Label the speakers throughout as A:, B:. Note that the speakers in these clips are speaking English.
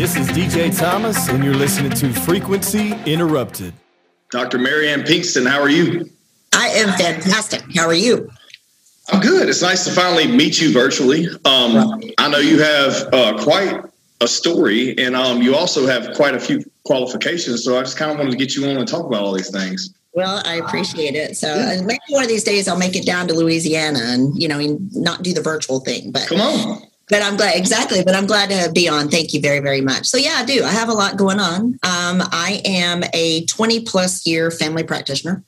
A: This is DJ Thomas, and you're listening to Frequency Interrupted.
B: Dr. Marianne Pinkston, how are you?
C: I am fantastic. How are you?
B: I'm good. It's nice to finally meet you virtually. Um, I know you have uh, quite a story, and um, you also have quite a few qualifications. So I just kind of wanted to get you on and talk about all these things.
C: Well, I appreciate it. So maybe one of these days I'll make it down to Louisiana and you know not do the virtual thing. But
B: come on.
C: But I'm glad exactly. But I'm glad to be on. Thank you very very much. So yeah, I do. I have a lot going on. Um, I am a 20 plus year family practitioner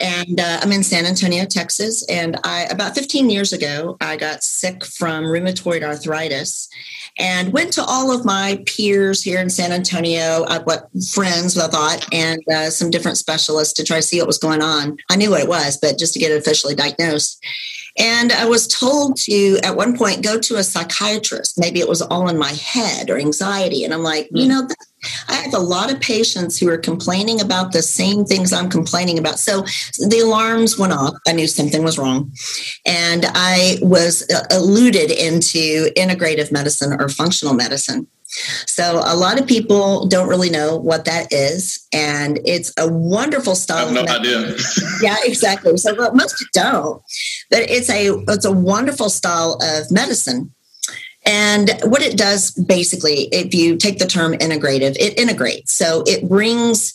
C: and uh, I'm in San Antonio, Texas. And I about 15 years ago, I got sick from rheumatoid arthritis, and went to all of my peers here in San Antonio, uh, what friends I thought, and uh, some different specialists to try to see what was going on. I knew what it was, but just to get it officially diagnosed. And I was told to, at one point, go to a psychiatrist. Maybe it was all in my head or anxiety. And I'm like, you hmm. know, I have a lot of patients who are complaining about the same things I'm complaining about. So the alarms went off. I knew something was wrong. And I was uh, alluded into integrative medicine or functional medicine. So a lot of people don't really know what that is, and it's a wonderful style.
B: I have no idea.
C: yeah, exactly. So well, most don't, but it's a it's a wonderful style of medicine. And what it does basically, if you take the term integrative, it integrates. So it brings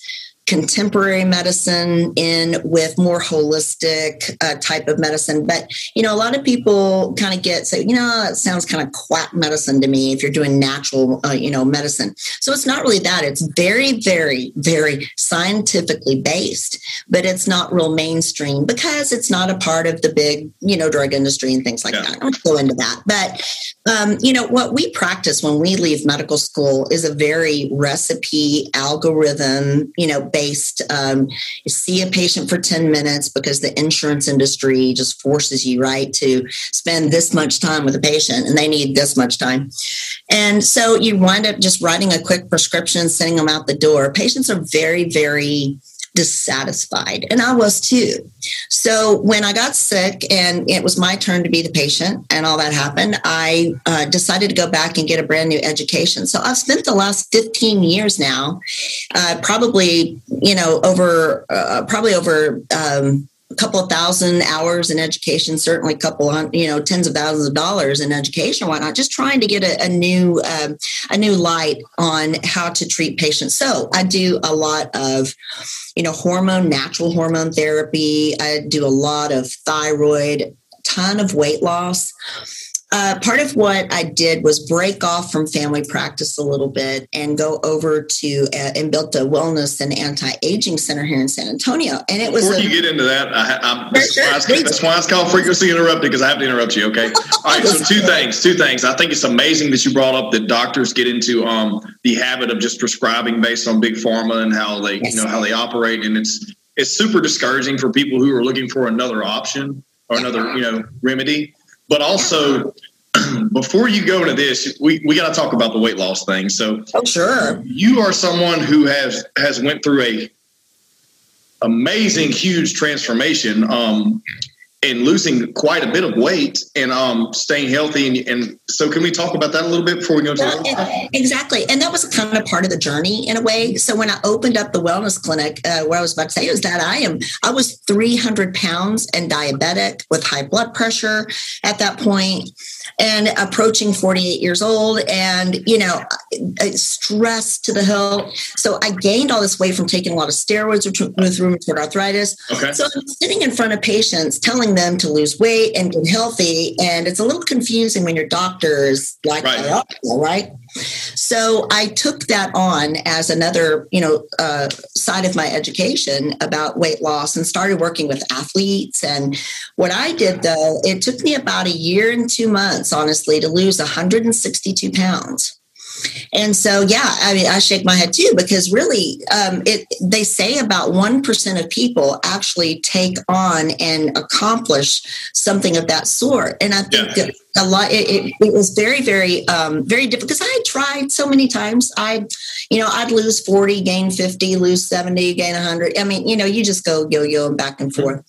C: contemporary medicine in with more holistic uh, type of medicine. But, you know, a lot of people kind of get say, you know, it sounds kind of quack medicine to me if you're doing natural, uh, you know, medicine. So it's not really that. It's very, very, very scientifically based, but it's not real mainstream because it's not a part of the big, you know, drug industry and things like yeah. that. I don't go into that. But, um, you know, what we practice when we leave medical school is a very recipe algorithm, you know, based. Um, see a patient for 10 minutes because the insurance industry just forces you, right, to spend this much time with a patient and they need this much time. And so you wind up just writing a quick prescription, sending them out the door. Patients are very, very dissatisfied, and I was too. So when I got sick and it was my turn to be the patient and all that happened, I uh, decided to go back and get a brand new education. So I've spent the last 15 years now, uh, probably, you know, over, uh, probably over, um, a couple of thousand hours in education, certainly a couple on, you know, tens of thousands of dollars in education or whatnot, just trying to get a, a new, um, a new light on how to treat patients. So I do a lot of, you know, hormone, natural hormone therapy. I do a lot of thyroid, ton of weight loss uh, part of what I did was break off from family practice a little bit and go over to uh, and built a wellness and anti-aging center here in San Antonio. And it was
B: before a, you get into that, I, that's, sure, why that's, why it's called frequency interrupted because I have to interrupt you. Okay. All right. So two things. Two things. I think it's amazing that you brought up that doctors get into um, the habit of just prescribing based on big pharma and how they yes. you know how they operate, and it's it's super discouraging for people who are looking for another option or another you know remedy but also before you go into this, we, we got to talk about the weight loss thing. So,
C: oh, sure,
B: you are someone who has has went through a amazing, huge transformation. Um, and losing quite a bit of weight and um, staying healthy. And, and, so, can we talk about that a little bit before we go to well,
C: that? Exactly. And that was kind of part of the journey in a way. So, when I opened up the wellness clinic, uh, what I was about to say is that I am, I was 300 pounds and diabetic with high blood pressure at that point and approaching 48 years old and, you know, stress to the hill. So, I gained all this weight from taking a lot of steroids with rheumatoid arthritis. Okay. So, I'm sitting in front of patients telling them to lose weight and get healthy. And it's a little confusing when your doctor is like, right. right? So I took that on as another, you know, uh, side of my education about weight loss and started working with athletes. And what I did though, it took me about a year and two months, honestly, to lose 162 pounds. And so, yeah, I mean, I shake my head too because really, um, it they say about one percent of people actually take on and accomplish something of that sort. And I think yeah. a lot it, it, it, was very, very, um, very difficult because I tried so many times. I, you know, I'd lose forty, gain fifty, lose seventy, gain hundred. I mean, you know, you just go yo yo and back and forth.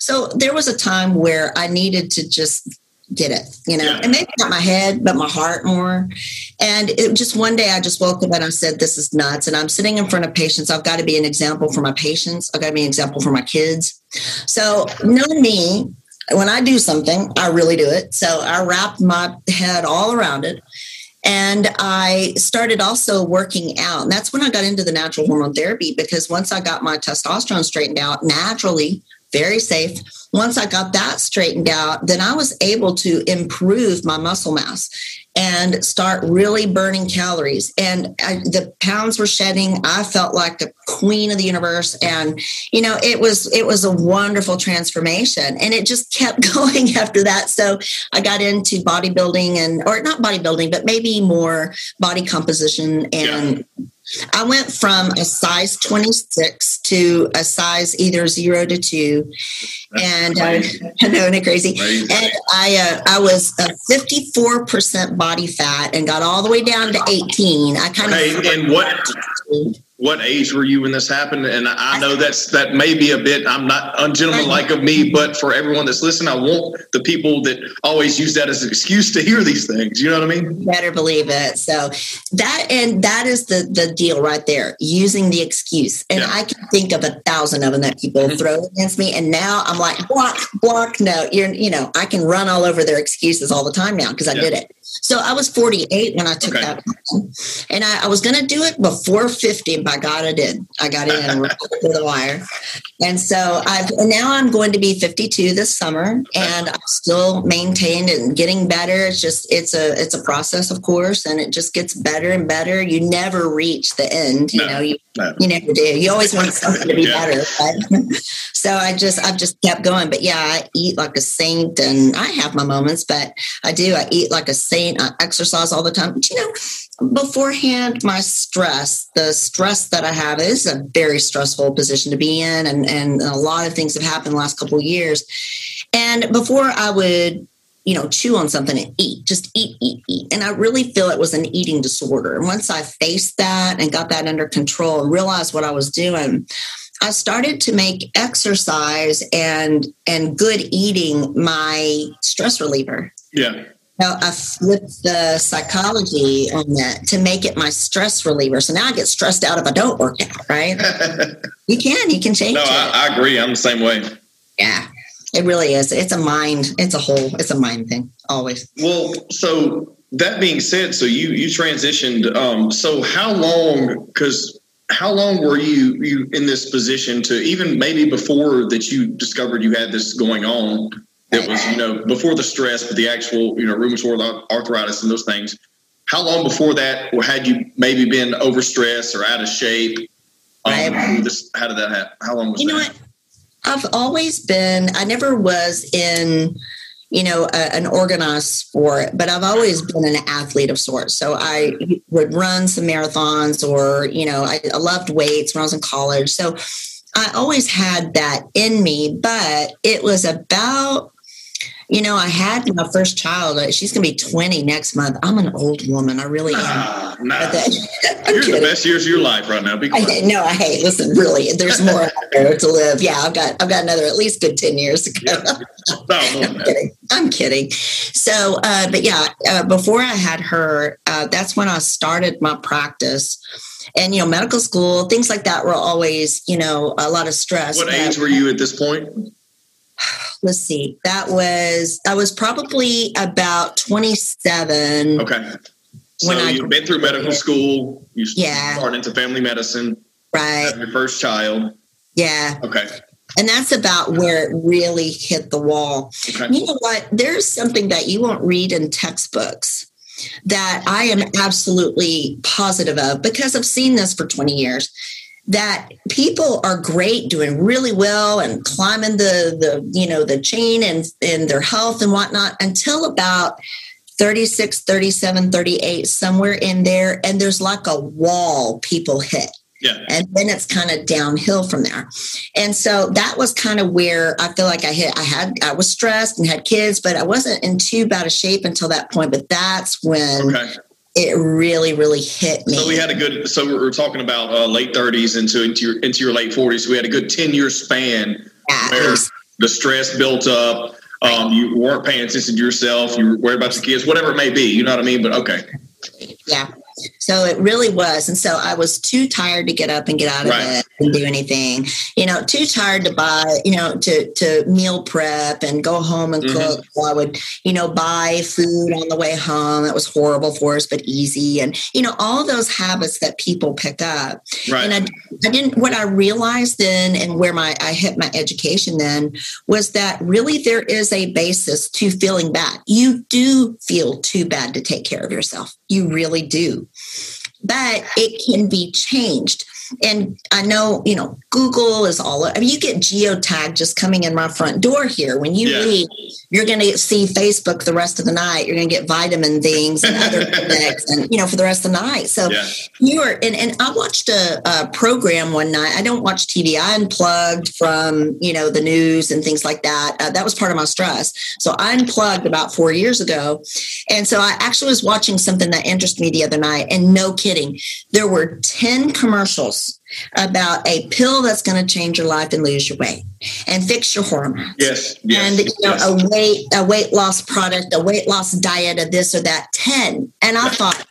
C: So there was a time where I needed to just get it, you know,
B: Yeah.
C: and maybe not my head, but my heart more. And it just one day I just woke up and I said, This is nuts. And I'm sitting in front of patients. I've got to be an example for my patients. I've got to be an example for my kids. So, knowing me, when I do something, I really do it. So, I wrapped my head all around it. And I started also working out. And that's when I got into the natural hormone therapy because once I got my testosterone straightened out naturally, very safe. Once I got that straightened out, then I was able to improve my muscle mass and start really burning calories. And I, the pounds were shedding. I felt like the queen of the universe. And, you know, it was, it was a wonderful transformation and it just kept going after that. So I got into bodybuilding and, or not bodybuilding, but maybe more body composition and I went from a size 26 to a size either zero to two. and uh, I know, isn't it crazy?
B: Amazing.
C: And I, uh, I was a 54% body fat and got all the way down to 18. I kind of.
B: and what what age were you when this happened? And I know that's that may be a bit. I'm not ungentlemanlike of me, but for everyone that's listening, I want the people that always use that as an excuse to hear these things. You know what I mean?
C: better believe it. So that and that is the the deal right there. Using the excuse, and
B: Yeah.
C: I can think of a thousand of them that people mm-hmm. throw against me. And now I'm like block, block. No, you're you know I can run all over their excuses all the time now because I
B: Yeah.
C: did it. So I was 48 when I took
B: Okay.
C: that, and I, I was going to do it before 50. And by God, I did. I got in right to the wire, and so I've and now I'm going to be 52 this summer, and I'm still maintained and getting better. It's just it's a it's a process, of course, and it just gets better and better. You never reach the end. You
B: No.
C: know, you
B: No.
C: you never do. You always want something to be
B: Yeah.
C: better. Right? so I just I've just kept going. But yeah, I eat like a saint, and I have my moments, but I do. I eat like a saint. I exercise all the time. But you know, beforehand, my stress, the stress that I have is a very stressful position to be in, and and a lot of things have happened the last couple of years. And before I would you know, chew on something and eat, just eat, eat, eat. And I really feel it was an eating disorder. And once I faced that and got that under control and realized what I was doing, I started to make exercise and and good eating my stress reliever.
B: Yeah.
C: Now I flipped the psychology on that to make it my stress reliever. So now I get stressed out if I don't work out, right? You can, you can change
B: no,
C: it.
B: I, I agree. I'm the same way.
C: yeah. It really is. It's a mind, it's a whole, it's a mind thing, always.
B: Well, so that being said, so you you transitioned. Um, so how long? Because how long were you you in this position to even maybe before that you discovered you had this going on? That was you know before the stress, but the actual you know rheumatoid arthritis and those things. How long before that or had you maybe been overstressed or out of shape? Um,
C: Right.
B: this, how did that happen? How long was
C: You know
B: that?
C: what? I've always been, I never was in, you know, a, an organized sport, but I've always been an athlete of sorts. So I would run some marathons or, you know, I, I loved weights when I was in college. So I always had that in me, but it was about, you know, I had my first child. uh, She's going to be 20 next month. I'm an old woman. I really am.
B: Ah, nah.
C: But that- I'm
B: You're in the best years of your life right now.
C: I, no, I hate. Listen, really, there's more out there to live. Yeah, I've got, I've got another at least good ten years to go.
B: Yeah. No, more
C: I'm kidding. I'm kidding. So, uh, but yeah, uh, before I had her, uh, that's when I started my practice. And you know, medical school, things like that were always, you know, a lot of stress.
B: What age were you at this point?
C: Let's see. That was I was probably about 27.
B: Okay. So
C: When
B: you've been through medical school. You
C: Yeah.
B: started into family medicine.
C: Right.
B: Your first child.
C: Yeah.
B: Okay.
C: And that's about where it really hit the wall.
B: Okay.
C: You know what? There's something that you won't read in textbooks that I am absolutely positive of because I've seen this for 20 years. That people are great, doing really well, and climbing the the you know the chain and in their health and whatnot until about 36, 37, 38, somewhere in there, and there's like a wall people hit
B: Yeah.
C: and then it's kind of downhill from there and so that was kind of where i feel like i hit i had i was stressed and had kids but i wasn't in too bad a shape until that point but that's when
B: Okay.
C: It really really hit me
B: So we had a good. So we we're talking about uh, late thirties into into your into your late forties. We had a good ten year span
C: At
B: where the stress built up. Um, you weren't paying attention to yourself. You were worried about your kids, whatever it may be. You know what I mean? But okay.
C: Yeah. So it really was. And so I was too tired to get up and get out of right. bed and do anything, you know, too tired to buy, you know, to, to meal prep and go home and mm-hmm. cook. So I would, you know, buy food on the way home. That was horrible for us, but easy. And, you know, all those habits that people pick up. Right. And I, I didn't, what I realized then and where my, I hit my education then was that really there is a basis to feeling bad. You do feel too bad to take care of yourself. You really do. But it can be changed and I know, you know, Google is all, I mean, you get geotagged just coming in my front door here. When you yeah. leave, you're going to see Facebook the rest of the night. You're going to get vitamin things and other things, and, you know, for the rest of the night. So yeah. you are, and, and I watched a, a, program one night. I don't watch TV. I unplugged from, you know, the news and things like that. Uh, that was part of my stress. So I unplugged about four years ago. And so I actually was watching something that interested me the other night. And no kidding, there were 10 commercials about a pill that's going to change your life and lose your weight and fix your hormones.
B: Yes, yes
C: and you know
B: yes.
C: a weight a weight loss product, a weight loss diet, of this or that. Ten, and I thought.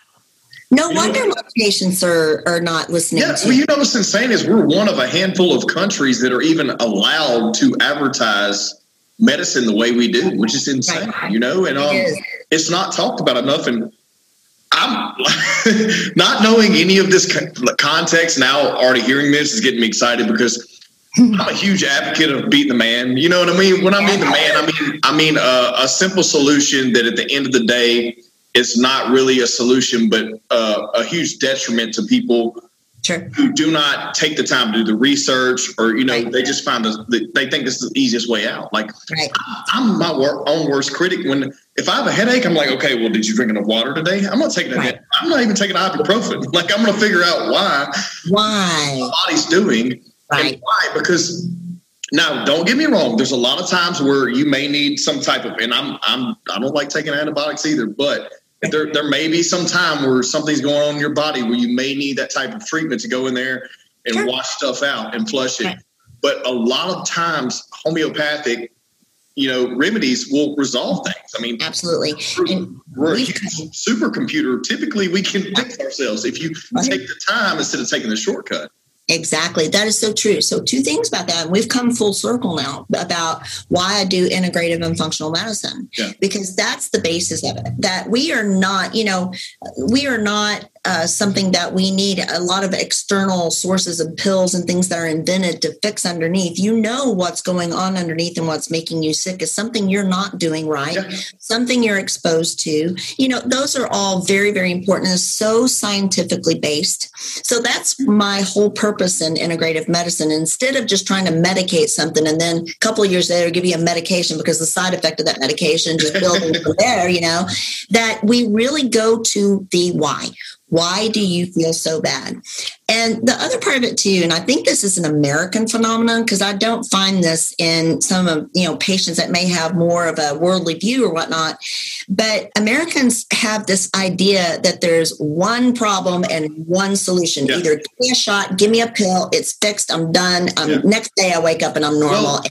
C: No wonder my patients are, are not listening.
B: Yeah, well, you know what's insane is we're one of a handful of countries that are even allowed to advertise medicine the way we do, which is insane. Right. You know, and um, it it's not talked about enough. And I'm not knowing any of this context now. Already hearing this is getting me excited because I'm a huge advocate of beating the man. You know what I mean? When I mean the man, I mean I mean uh, a simple solution that at the end of the day is not really a solution, but uh, a huge detriment to people
C: Sure.
B: who do not take the time to do the research or you know right. they just find the, the, they think this is the easiest way out like right. i'm my wor- own worst critic when if i have a headache i'm like okay well did you drink enough water today i'm not taking right. i'm not even taking ibuprofen like i'm going to figure out why
C: why
B: my body's doing right. and why because now don't get me wrong there's a lot of times where you may need some type of and i'm i'm i don't like taking antibiotics either but there, there may be some time where something's going on in your body where you may need that type of treatment to go in there and sure. wash stuff out and flush it. But a lot of times, homeopathic, you know, remedies will resolve things. I mean,
C: absolutely.
B: We're, we're a supercomputer. Typically, we can fix ourselves if you right. take the time instead of taking the shortcut.
C: Exactly. That is so true. So, two things about that. We've come full circle now about why I do integrative and functional medicine, yeah. because that's the basis of it. That we are not, you know, we are not uh, something that we need a lot of external sources of pills and things that are invented to fix underneath. You know what's going on underneath and what's making you sick is something you're not doing right, yeah. something you're exposed to. You know, those are all very, very important and so scientifically based. So that's my whole purpose in integrative medicine. Instead of just trying to medicate something and then a couple of years later give you a medication because the side effect of that medication just building from there, you know, that we really go to the why why do you feel so bad? And the other part of it too, and I think this is an American phenomenon because I don't find this in some of you know patients that may have more of a worldly view or whatnot. But Americans have this idea that there's one problem and one solution. Yeah. Either give me a shot, give me a pill, it's fixed, I'm done. Um, yeah. Next day I wake up and I'm normal. Well,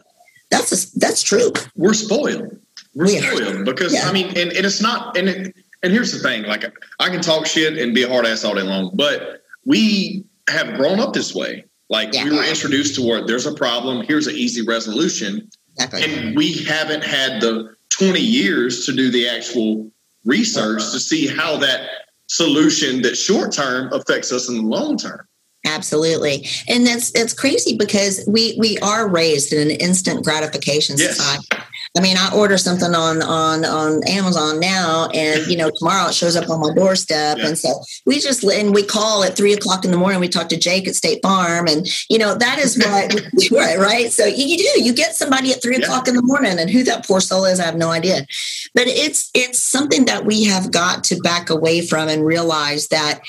C: that's a, that's true.
B: We're spoiled. We're we spoiled because yeah. I mean, and, and it's not, and it, and here's the thing like I can talk shit and be a hard ass all day long, but we have grown up this way. Like yeah. we were introduced to where there's a problem, here's an easy resolution. Exactly. And we haven't had the 20 years to do the actual research to see how that solution that short term affects us in the long term.
C: Absolutely. And that's it's crazy because we we are raised in an instant gratification
B: yes.
C: society. I mean, I order something on on on Amazon now, and you know, tomorrow it shows up on my doorstep. Yeah. And so we just and we call at three o'clock in the morning. We talk to Jake at State Farm, and you know that is what right, right. So you do you get somebody at three yeah. o'clock in the morning, and who that poor soul is, I have no idea. But it's it's something that we have got to back away from and realize that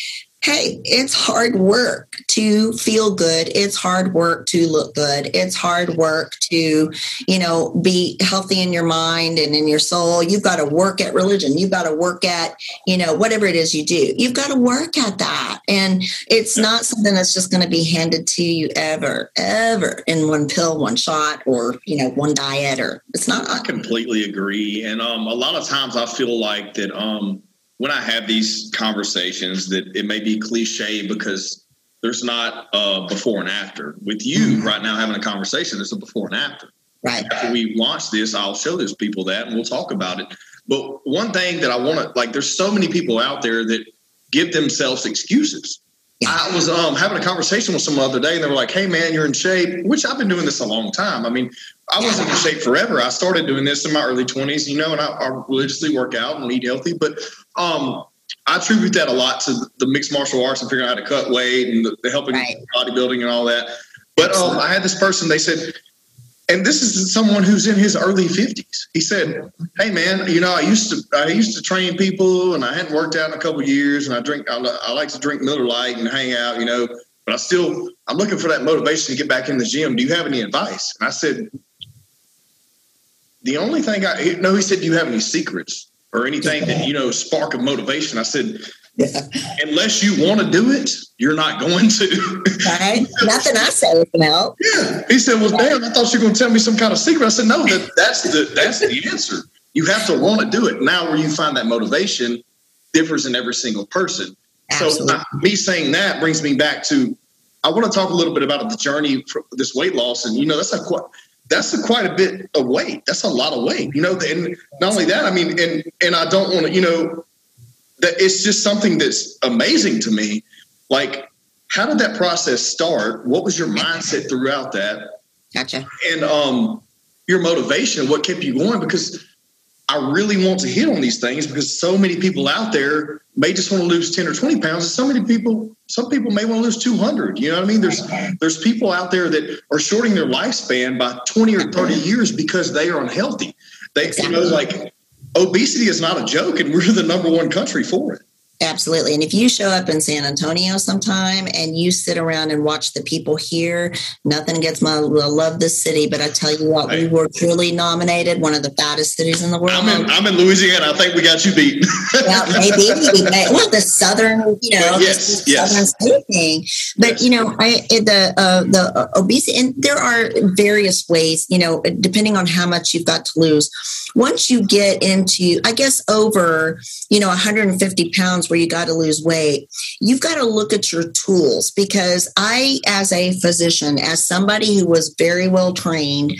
C: hey, it's hard work to feel good. It's hard work to look good. It's hard work to, you know, be healthy in your mind and in your soul. You've got to work at religion. You've got to work at, you know, whatever it is you do. You've got to work at that. And it's not something that's just going to be handed to you ever, ever in one pill, one shot, or, you know, one diet or it's not.
B: I completely agree. And um, a lot of times I feel like that um, when I have these conversations that it may be cliche because there's not a before and after. With you mm-hmm. right now having a conversation, there's a before and after.
C: Right.
B: After we launch this, I'll show those people that and we'll talk about it. But one thing that I want to like, there's so many people out there that give themselves excuses. I was um, having a conversation with someone the other day, and they were like, "Hey, man, you're in shape." Which I've been doing this a long time. I mean, I wasn't in shape forever. I started doing this in my early 20s, you know, and I, I religiously work out and eat healthy. But um, I attribute that a lot to the mixed martial arts and figuring out how to cut weight and the, the helping right. bodybuilding and all that. But um, I had this person, they said, and this is someone who's in his early 50s. He said, "Hey man, you know, I used to I used to train people and I hadn't worked out in a couple years and I drink I, I like to drink Miller Lite and hang out, you know, but I still I'm looking for that motivation to get back in the gym. Do you have any advice?" And I said, "The only thing I no, he said, "Do you have any secrets?" or anything that you know spark of motivation. I said. Unless you want to do it, you're not going to.
C: right? Nothing I say help.
B: Yeah. He said, "Well, damn, I thought you were going to tell me some kind of secret." I said, "No, that, that's the that's the answer. You have to want to do it. Now, where you find that motivation differs in every single person. Absolutely. So, me saying that brings me back to I want to talk a little bit about the journey for this weight loss, and you know, that's a quite that's a quite a bit of weight. That's a lot of weight, you know. And not only that, I mean, and and I don't want to, you know, that it's just something that's amazing to me. Like, how did that process start? What was your mindset throughout that?
C: Gotcha.
B: And um, your motivation, what kept you going? Because I really want to hit on these things because so many people out there may just want to lose 10 or 20 pounds. And so many people, some people may want to lose 200. You know what I mean? There's, there's people out there that are shorting their lifespan by 20 or 30 years because they are unhealthy. They, you know, like obesity is not a joke and we're the number one country for it.
C: Absolutely. And if you show up in San Antonio sometime and you sit around and watch the people here, nothing against my I love this city, but I tell you what, we were truly nominated one of the fattest cities in the world.
B: I'm in, I'm in Louisiana. I think we got you beat.
C: well, maybe well, the southern, you know,
B: yes, yes.
C: southern thing. But yes. you know, I the uh, the obesity, and there are various ways. You know, depending on how much you've got to lose. Once you get into, I guess, over you know, 150 pounds where you got to lose weight, you've got to look at your tools because I, as a physician, as somebody who was very well trained,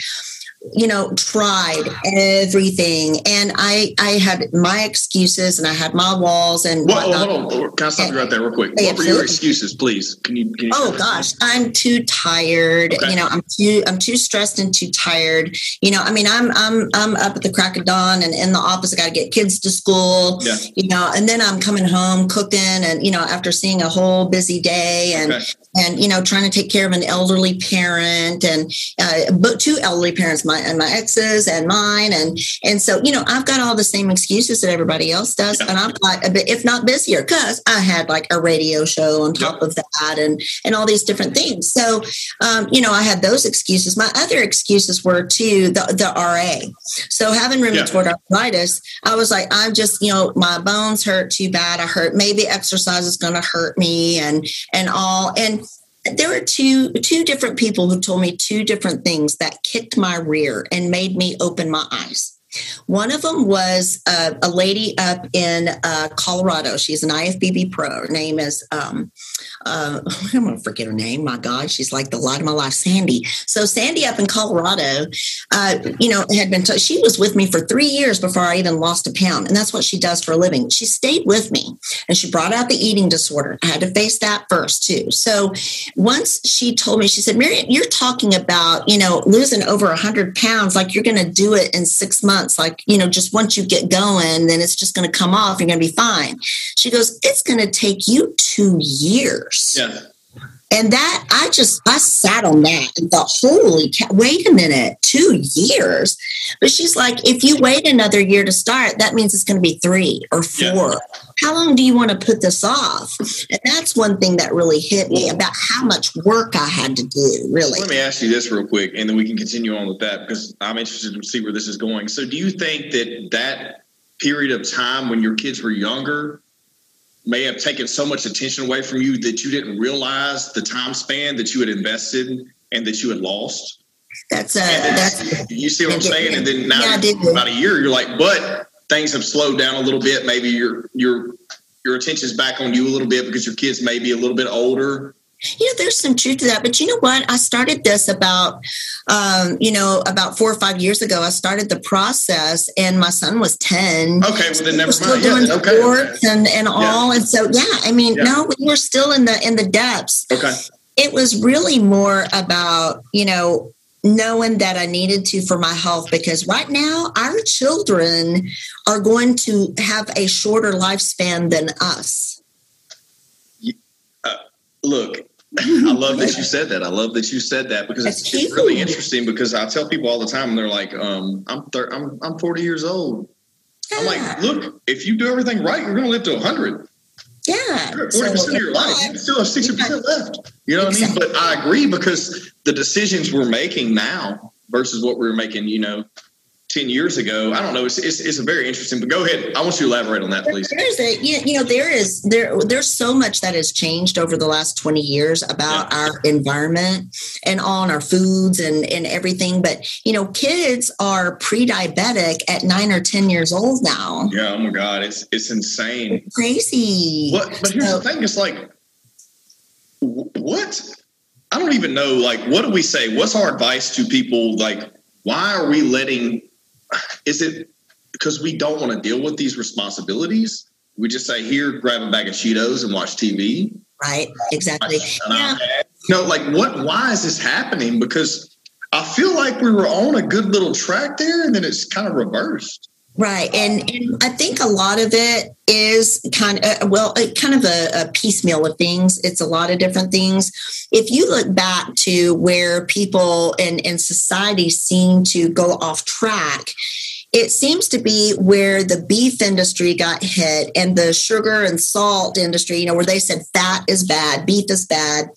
C: you know tried everything. And i i had my excuses and i had my walls and
B: well, hold on. Can i stop you right there real quick? What were your excuses please? Can you, can you
C: oh gosh. I'm too tired. Okay. you know i'm too i'm too stressed and too tired. You know i mean i'm i'm i'm up at the crack of dawn and in the office i got to get kids to school. Yeah. you know and then i'm coming home cooking and you know after seeing a whole busy day and okay. and you know trying to take care of an elderly parent and uh, but two elderly parents my and my exes and mine. And and so you know I've got all the same excuses that everybody else does and I'm like a bit if not busier because I had like a radio show on top of that and and all these different things. So um, you know I had those excuses. My other excuses were too the, the RA so having rheumatoid yeah. arthritis I was like I'm just you know my bones hurt too bad. I hurt maybe exercise is going to hurt me and and all. And there were two two different people who told me two different things that kicked my rear and made me open my eyes. One of them was uh, a lady up in uh, Colorado. She's an IFBB pro. Her name is um, uh, I'm going to forget her name. My God, she's like the light of my life, Sandy. So Sandy up in Colorado, uh, you know, had been, t- she was with me for three years before I even lost a pound. And that's what she does for a living. She stayed with me and she brought out the eating disorder. I had to face that first too. So once she told me, she said, Marianne, you're talking about, you know, losing over a hundred pounds, like you're going to do it in six months. Like, you know, just once you get going, then it's just going to come off. You're going to be fine. She goes, it's going to take you two years.
B: Yeah.
C: And that I just I sat on that and thought, holy cow, wait a minute, two years. But she's like, if you wait another year to start, that means it's going to be three or four. Yeah. How long do you want to put this off? And that's one thing that really hit me about how much work I had to do, really.
B: Let me ask you this real quick, and then we can continue on with that because I'm interested to see where this is going. So, do you think that that period of time when your kids were younger may have taken so much attention away from you that you didn't realize the time span that you had invested and that you had lost?
C: That's a that's
B: you see what I'm saying? And then now yeah, about a year, you're like, but things have slowed down a little bit. Maybe your your your attention's back on you a little bit because your kids may be a little bit older
C: you know, there's some truth to that. But you know what? I started this about, um, you know, about four or five years ago. I started the process, and my son was ten.
B: Okay, well then never
C: still
B: mind.
C: Doing
B: yeah,
C: okay, sports and and all, yeah. and so yeah. I mean, yeah. no, we were still in the in the depths.
B: Okay.
C: It was really more about you know knowing that I needed to for my health because right now our children are going to have a shorter lifespan than us.
B: Uh, look, I love that you said that. I love that you said that because it's, it's, really interesting. Because I tell people all the time, and they're like, um, "I'm thir- I'm I'm 40 years old." I'm like, "Look, if you do everything right, you're going to live to 100."
C: Yeah,
B: 40 percent so, of your life, you still have 60 percent left. You know what exactly. I mean? But I agree because the decisions we're making now versus what we were making, you know, 10 years ago. I don't know. It's, it's, it's, a very interesting, but go ahead. I want you to elaborate on that, please.
C: There's a, you know, there is, there, there's so much that has changed over the last 20 years about yeah. our environment and on our foods and, and everything. But, you know, kids are pre-diabetic at nine or 10 years old now.
B: Yeah. Oh my God. It's, it's insane.
C: It's crazy.
B: What, but here's so, the thing. It's like, what? I don't even know. Like, what do we say? What's our advice to people? Like, why are we letting is it because we don't want to deal with these responsibilities? We just say, here, grab a bag of Cheetos and watch TV.
C: Right, exactly. Yeah.
B: You know, like what, why is this happening? Because I feel like we were on a good little track there and then it's kind of reversed.
C: Right. And, and I think a lot of it is kind of, uh, well, kind of a, a, piecemeal of things. It's a lot of different things. If you look back to where people and, and society seem to go off track, it seems to be where the beef industry got hit and the sugar and salt industry, you know, where they said fat is bad, beef is bad.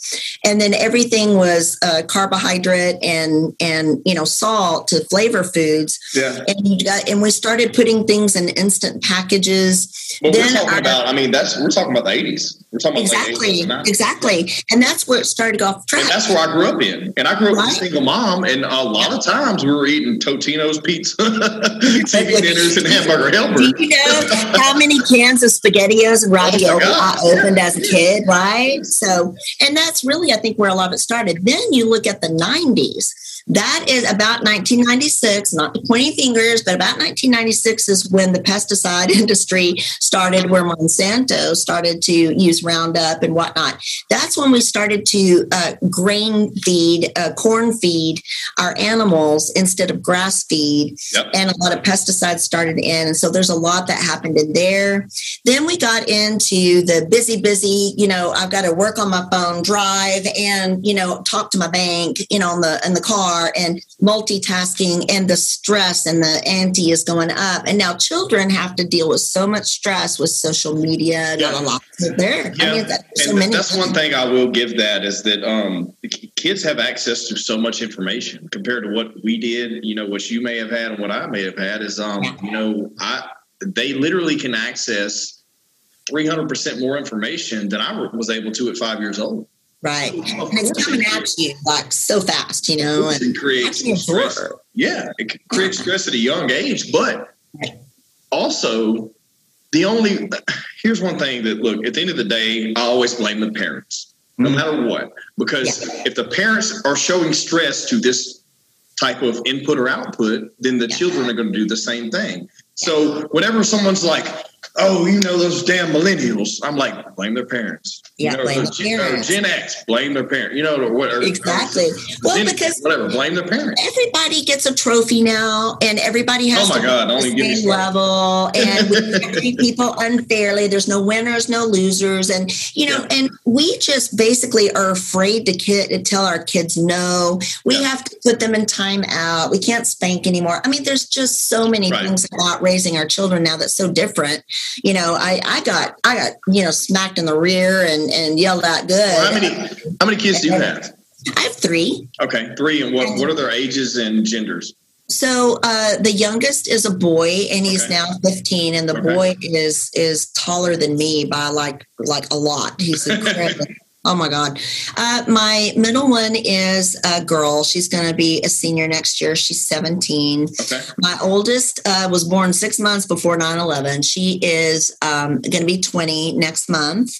C: And then everything was uh, carbohydrate and, and, you know, salt to flavor foods.
B: Yeah.
C: And you got, and we started putting things in instant packages.
B: Well, then we're talking our, about, I mean, that's, we're talking about the 80s. We're talking
C: exactly, about exactly. And that's where it started off track.
B: And that's where I grew up in. And I grew up right? with a single mom. And a lot yeah. of times we were eating Totino's pizza. TV dinners and hamburger helper.
C: Do you know how many cans of SpaghettiOs and oh ravioli oh I opened as a kid, right? So, and that's really, I think, where a lot of it started. Then you look at the 90s that is about 1996, not to pointing fingers, but about 1996 is when the pesticide industry started, where Monsanto started to use Roundup and whatnot. That's when we started to uh, grain feed, uh, corn feed our animals instead of grass feed. Yep. And a lot of pesticides started in. And so there's a lot that happened in there. Then we got into the busy, busy, you know, I've got to work on my phone, drive, and, you know, talk to my bank, you know, in the, in the car are and multitasking and the stress and the ante is going up. And now children have to deal with so much stress with social media. Yeah. Blah, There.
B: Yeah. I mean, that, so that's one thing I will give that is that um, kids have access to so much information compared to what we did, you know, what you may have had and what I may have had is, um, yeah. you know, I, they literally can access 300% more information than I was able to at five years old.
C: Right. And it's coming at you like so fast, you know.
B: And it creates stress. Yeah, it creates stress at a young age. But also, the only here's one thing that look at the end of the day, I always blame the parents, no mm-hmm. matter what, because yeah. if the parents are showing stress to this type of input or output, then the yeah. children are going to do the same thing. So whenever someone's like, oh, you know those damn millennials. I'm like, blame their parents.
C: Yeah,
B: you know,
C: blame
B: those
C: the
B: Gen, or
C: parents.
B: Gen X, blame their parents. You know, or what? Or,
C: Exactly. Well,
B: Gen-
C: because-
B: whatever, blame their parents.
C: everybody gets a trophy now and everybody has
B: Oh my
C: to
B: God, Only
C: the
B: me
C: level and we treat people unfairly there's no winners no losers and you know and we just basically are afraid to kid to tell our kids no we
B: Yeah.
C: have to put them in time out we can't spank anymore i mean there's just so many
B: Right.
C: things about raising our children now that's so different you know i i got i got you know smacked in the rear and and yelled out good
B: Well, how many how many kids do you have?
C: i have three
B: Okay, three. And what what are their ages and genders?
C: So uh, the youngest is a boy, and he's
B: Okay.
C: now 15, and the
B: Okay.
C: boy is is taller than me by like like a lot. He's incredible. Oh my god! Uh, my middle one is a girl. She's going to be a senior next year. She's 17.
B: Okay.
C: My oldest uh, was born six months before 9 11. She is um, going to be 20 next month.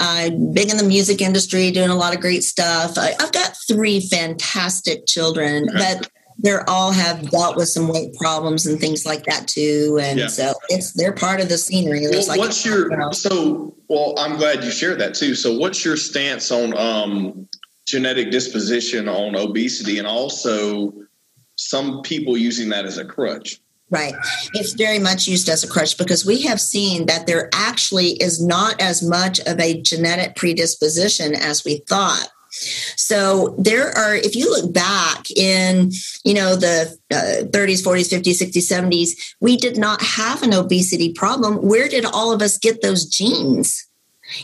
C: Uh, big in the music industry, doing a lot of great stuff. I, I've got three fantastic children,
B: Okay.
C: but they're all have dealt with some weight problems and things like that too. And
B: Yeah.
C: so it's they're part of the scenery.
B: Well,
C: like
B: what's your so? Well, I'm glad you shared that too. So, what's your stance on um, genetic disposition on obesity, and also some people using that as a crutch?
C: Right. It's very much used as a crutch because we have seen that there actually is not as much of a genetic predisposition as we thought. So there are, if you look back in, you know, the uh, 30s, 40s, 50s, 60s, 70s, we did not have an obesity problem. Where did all of us get those genes?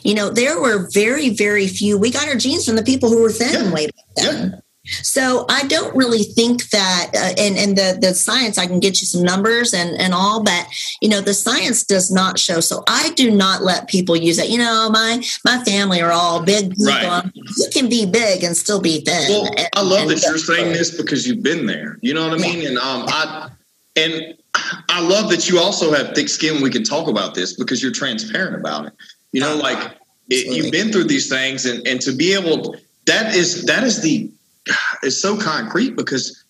C: You know, there were very, very few. We got our genes from the people who were thin
B: Yeah.
C: way back then.
B: Yeah.
C: So I don't really think that, uh, and and the the science I can get you some numbers and and all, but you know the science does not show. So I do not let people use it. You know, my my family are all big people.
B: Right.
C: You can be big and still be thin.
B: Well,
C: And-
B: I love that you're saying this because you've been there. You know what I mean? And um, I and I love that you also have thick skin. We can talk about this because you're transparent about it. You know, like it, you've been through these things, and and to be able that is that is the it's so concrete because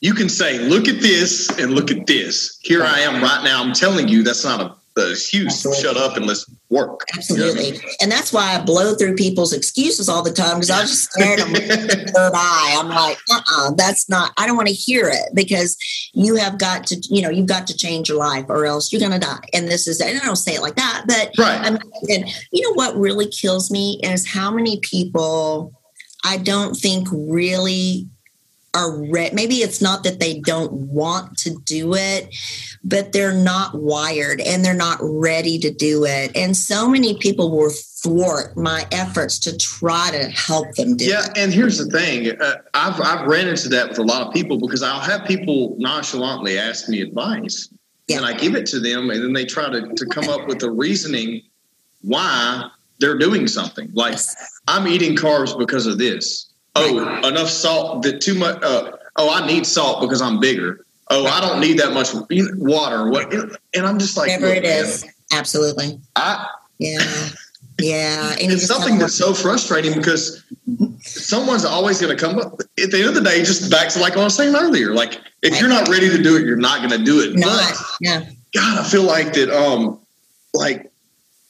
B: you can say, look at this and look at this. Here I am right now. I'm telling you, that's not a, excuse. Shut up and let's work. You know I
C: Absolutely.
B: mean?
C: And that's why I blow through people's excuses all the time because I'll just stare at them with the third eye. I'm like, uh uh that's not, I don't want to hear it because you have got to, you know, you've got to change your life or else you're going to die. And this is, and I don't say it like that, but
B: Right.
C: I mean, and you know what really kills me is how many people I don't think really are re- maybe it's not that they don't want to do it but they're not wired and they're not ready to do it. And so many people will thwart my efforts to try to help them do
B: Yeah,
C: it.
B: and here's the thing: uh, I've I've ran into that with a lot of people because I'll have people nonchalantly ask me advice,
C: Yeah.
B: and I give it to them, and then they try to to come up with the reasoning why they're doing something. Like I'm eating carbs because of this. Oh, enough salt. That too much. Uh, oh, I need salt because I'm bigger. Oh, I don't need that much water. What? And I'm just like,
C: whatever it is, absolutely
B: I
C: yeah yeah and
B: it's something that's so frustrating because someone's always going to come up at the end of the day just back to like I was saying earlier like if you're not ready to do it you're not going to do it
C: not
B: but
C: yeah
B: god I feel like that um like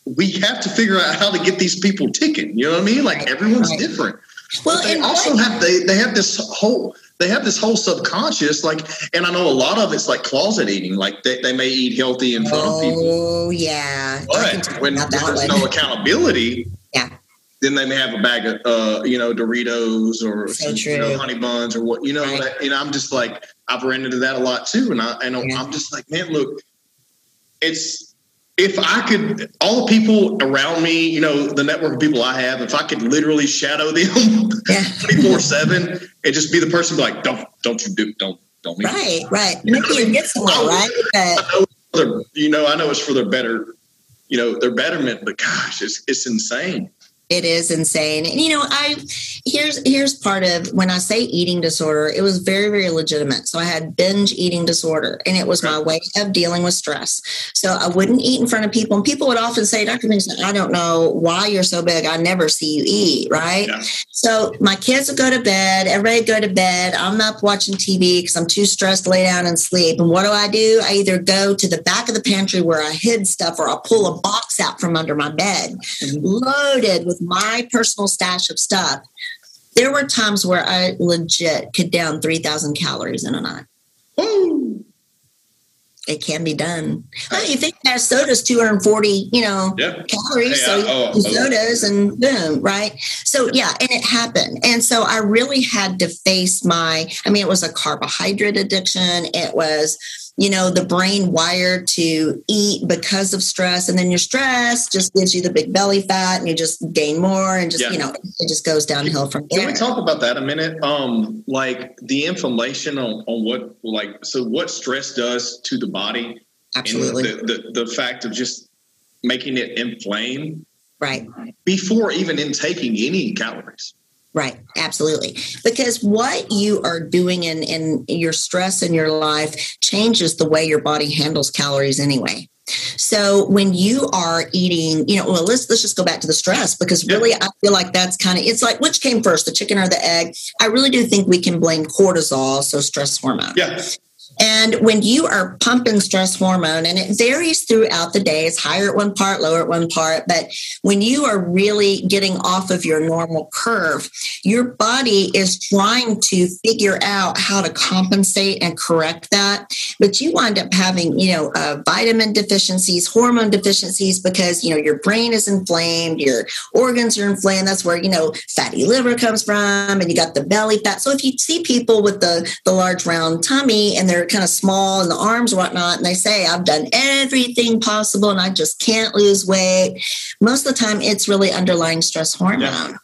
B: we have to figure out how to get these people ticking you know what I mean like everyone's
C: right.
B: different
C: well
B: but they also
C: what-
B: have they they have this whole they have this whole subconscious like and I know a lot of it's like closet eating like they, they may eat healthy in front of people
C: oh yeah
B: but when
C: that
B: there's no accountability,
C: Yeah.
B: then they may have a bag of uh, you know Doritos or
C: So
B: some, you know, honey buns or what you know.
C: Right.
B: And I'm just like I've ran into that a lot too, and I and
C: Yeah.
B: I'm just like man, look, it's if I could all the people around me, you know, the network of people I have, if I could literally shadow them
C: yeah
B: 24 seven and just be the person be like don't don't you do don't don't eat.
C: right right maybe you get somewhere oh, right but
B: you know, I know it's for their better, you know, their betterment, but gosh, it's it's insane.
C: It is insane. And you know i here's here's part of when i say eating disorder it was very very legitimate. So i had binge eating disorder and it was my way of dealing with stress. So i wouldn't eat in front of people and people would often say dr Pinkston, i don't know why you're so big. I never see you eat right? Yeah. so my kids would go to bed everybody would go to bed. I'm up watching tv because i'm too stressed to lay down and sleep. And what do i do? I either go to the back of the pantry where i hid stuff or i'll pull a box out from under my bed mm-hmm. loaded with my personal stash of stuff, there were times where I legit could down 3,000 calories in a night. Ooh. It can be done. Well, you think that soda's 240, you know, yep. calories. So oh, oh, sodas and boom, right? So yeah, and it happened. And so I really had to face my, I mean, it was a carbohydrate addiction. It was, you know, the brain wired to eat because of stress. And then your stress just gives you the big belly fat and you just gain more and just, yeah. you know, it just goes downhill from there.
B: Can we talk about that a minute? Um, like the inflammation on, on what, like, so what stress does to the body.
C: Absolutely.
B: The, the, the fact of just making it inflame.
C: Right.
B: Before even intaking any calories.
C: Right, absolutely. Because what you are doing in, in your stress in your life changes the way your body handles calories anyway. So when you are eating, you know, well, let's let's just go back to the stress because really I feel like that's kind of it's like which came first, the chicken or the egg? I really do think we can blame cortisol, so stress hormone.
B: Yeah.
C: And when you are pumping stress hormone, and it varies throughout the day, it's higher at one part, lower at one part. But when you are really getting off of your normal curve, your body is trying to figure out how to compensate and correct that. But you wind up having, you know, uh, vitamin deficiencies, hormone deficiencies, because, you know, your brain is inflamed, your organs are inflamed. That's where, you know, fatty liver comes from, and you got the belly fat. So if you see people with the, the large round tummy and they're they're kind of small in the arms, whatnot, and they say, I've done everything possible and I just can't lose weight. Most of the time, it's really underlying stress hormone. Yeah.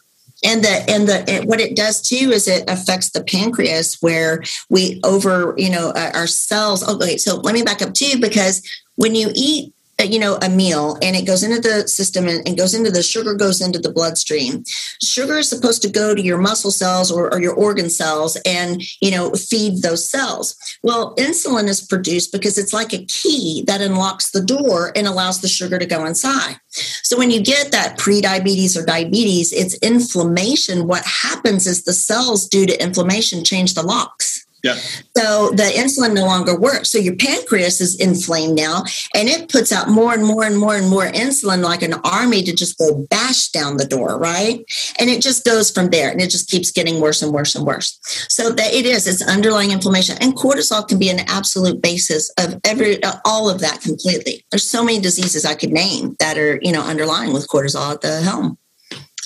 C: And the and the what it does too is it affects the pancreas where we over you know our cells. Oh, okay. So let me back up too because when you eat Uh, you know a meal and it goes into the system and, and, goes into the sugar goes into the bloodstream. Sugar is supposed to go to your muscle cells or, or, your organ cells and you know feed those cells. Well insulin is produced because it's like a key that unlocks the door and allows the sugar to go inside. So when you get that pre-diabetes or diabetes it's inflammation. What happens is the cells due to inflammation change the locks
B: yeah.
C: So the insulin no longer works. So your pancreas is inflamed now and it puts out more and more and more and more insulin like an army to just go bash down the door, right? And it just goes from there and it just keeps getting worse and worse and worse. So that it is, it's underlying inflammation and cortisol can be an absolute basis of every, all of that completely. There's so many diseases I could name that are, you know, underlying with cortisol at the helm.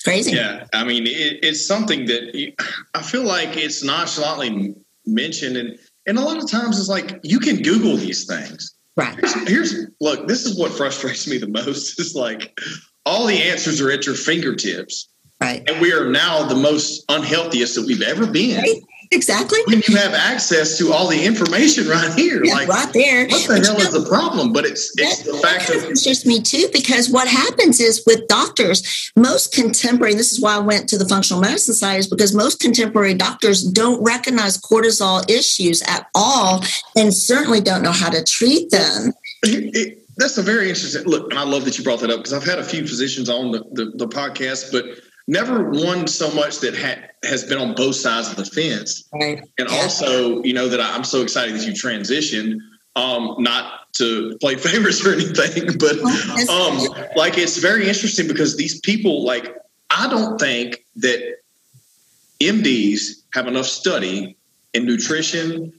C: Crazy.
B: Yeah. I mean, it, it's something that I feel like it's nonchalantly mentioned and and a lot of times it's like you can google these things.
C: Right.
B: Here's, here's look this is what frustrates me the most. Is like all the answers are at your fingertips.
C: Right.
B: And we are now the most unhealthiest that we've ever been. Right.
C: Exactly.
B: When you have access to all the information right here,
C: yeah, like right there.
B: What the hell is the problem? But it's it's that, the fact of
C: it's just me too, because what happens is with doctors, most contemporary, this is why I went to the functional medicine side, is because most contemporary doctors don't recognize cortisol issues at all and certainly don't know how to treat them.
B: It, it, that's a very interesting look, and I love that you brought that up because I've had a few physicians on the, the, the podcast, but never one so much that ha- has been on both sides of the fence.
C: Right.
B: And yeah. also, you know, that I'm so excited that you transitioned, um, not to play favorites or anything, but um, like it's very interesting because these people, like, I don't think that MDs have enough study in nutrition.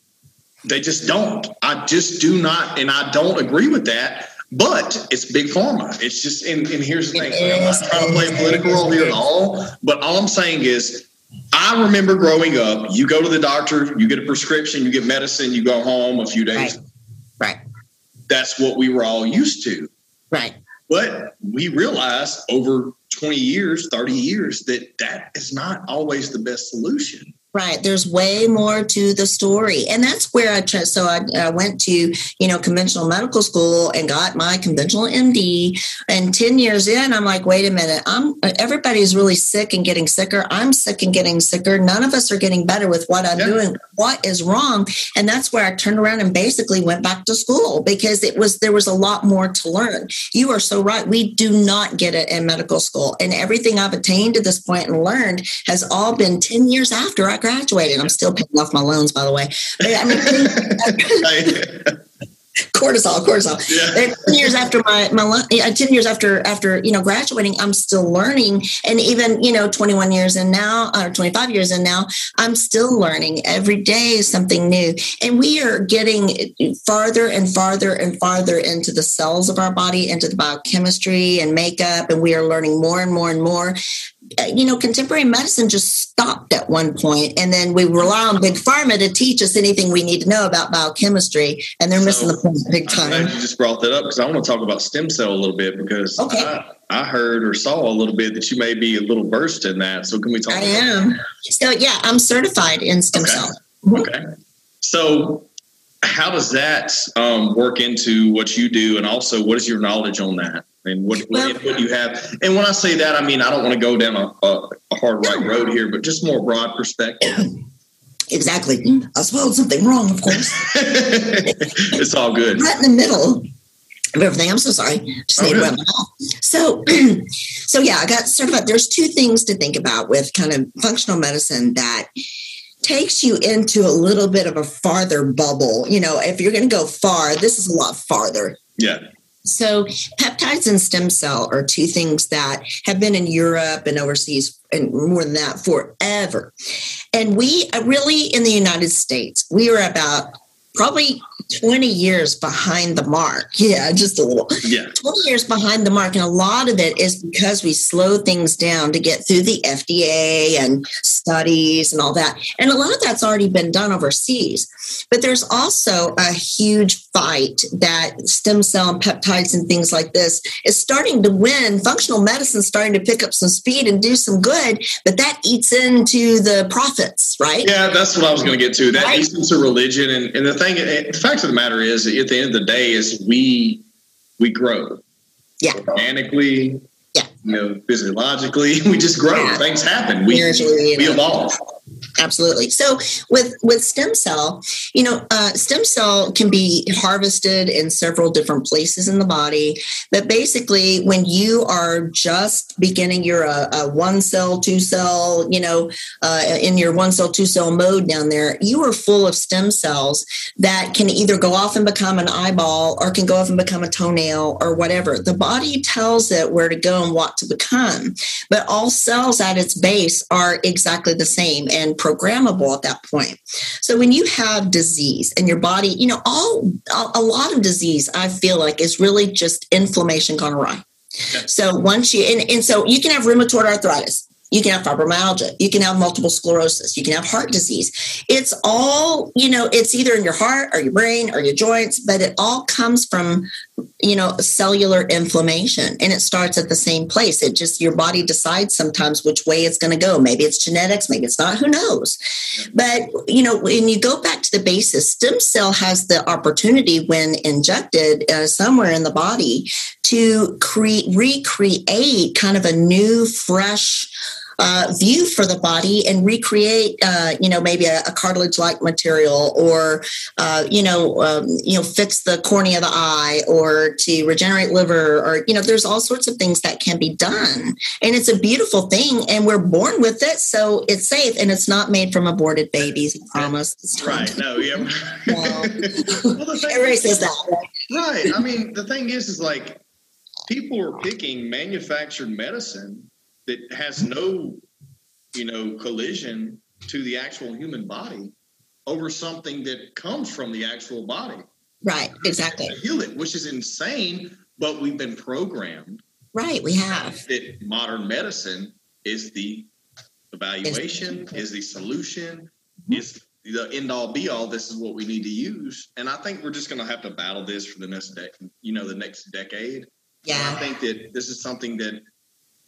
B: They just don't. I just do not, and I don't agree with that but it's big pharma. It's just, and, and here's the thing I'm not trying to play a political role here at all, but all I'm saying is, I remember growing up, you go to the doctor, you get a prescription, you get medicine, you go home a few days.
C: Right. right.
B: That's what we were all used to.
C: Right.
B: But we realized over 20 years, 30 years, that that is not always the best solution.
C: Right. There's way more to the story. And that's where I tried. So I, I, went to, you know, conventional medical school and got my conventional MD. And 10 years in, I'm like, wait a minute. I'm everybody's really sick and getting sicker. I'm sick and getting sicker. None of us are getting better with what I'm yeah. doing. What is wrong? And that's where I turned around and basically went back to school because it was there was a lot more to learn. You are so right. We do not get it in medical school. And everything I've attained to this point and learned has all been 10 years after I graduated. I'm still paying off my loans, by the way. But, I mean, cortisol, cortisol. Yeah. Ten years after my my ten years after after you know graduating, I'm still learning, and even you know 21 years in now or 25 years in now, I'm still learning every day is something new, and we are getting farther and farther and farther into the cells of our body, into the biochemistry and makeup, and we are learning more and more and more you know, contemporary medicine just stopped at one point, and then we rely on big pharma to teach us anything we need to know about biochemistry, and they're so, missing the point big time.
B: I'm glad you just brought that up because I want to talk about stem cell a little bit because okay. I, I, heard or saw a little bit that you may be a little versed in that. So can we talk? I
C: am. That? So yeah, I'm certified in stem
B: okay.
C: cell.
B: Okay. So how does that um, work into what you do, and also what is your knowledge on that? And what, well, what input you have. And when I say that, I mean I don't want to go down a, a, a hard right road here, but just more broad perspective.
C: Exactly. I spelled something wrong, of course.
B: it's all good.
C: Right in the middle of everything. I'm so sorry. Just oh, So, so yeah, I got certified. There's two things to think about with kind of functional medicine that takes you into a little bit of a farther bubble. You know, if you're going to go far, this is a lot farther.
B: Yeah.
C: So, peptides and stem cell are two things that have been in Europe and overseas and more than that forever. And we uh, really, in the United States, we are about probably 20 years behind the mark. Yeah, just a little.
B: Yeah.
C: 20 years behind the mark. And a lot of it is because we slow things down to get through the FDA and studies and all that. And a lot of that's already been done overseas. But there's also a huge fight that stem cell and peptides and things like this is starting to win. Functional medicine starting to pick up some speed and do some good, but that eats into the profits, right?
B: Yeah, that's what I was going to get to. That right? eats into religion. And, and the thing, the fact of the matter is, at the end of the day, is we we grow.
C: Yeah.
B: Organically,
C: yeah.
B: You know, physiologically, we just grow. Yeah. Things happen. We, we evolve
C: absolutely. So with with stem cell you know uh, stem cell can be harvested in several different places in the body but basically when you are just beginning your a, a one cell two cell you know uh, in your one cell two cell mode down there you are full of stem cells that can either go off and become an eyeball or can go off and become a toenail or whatever. The body tells it where to go and what to become but all cells at its base are exactly the same and programmable at that point. So when you have disease and your body, you know, all a lot of disease I feel like is really just inflammation gone awry. So once you and, and so you can have rheumatoid arthritis, you can have fibromyalgia, you can have multiple sclerosis, you can have heart disease. It's all, you know, it's either in your heart or your brain or your joints, but it all comes from you know cellular inflammation and it starts at the same place. It just your body decides sometimes which way it's going to go. Maybe it's genetics maybe it's not who knows? But you know when you go back to the basis stem cell has the opportunity when injected uh, somewhere in the body to create recreate kind of a new fresh uh, view for the body and recreate, uh, you know, maybe a, a cartilage-like material, or uh, you know, um, you know, fix the cornea of the eye, or to regenerate liver, or you know, there's all sorts of things that can be done, and it's a beautiful thing, and we're born with it, so it's safe, and it's not made from aborted babies. I promise.
B: right? No, yeah.
C: well, Everybody says that.
B: Right? right. I mean, the thing is, is like people are picking manufactured medicine that has no, you know, collision to the actual human body over something that comes from the actual body.
C: Right, exactly.
B: Heal it, which is insane, but we've been programmed.
C: Right, we have.
B: That modern medicine is the evaluation, is the solution, mm-hmm. is the end all be all. This is what we need to use, and I think we're just going to have to battle this for the next, de- you know, the next decade.
C: Yeah,
B: and I think that this is something that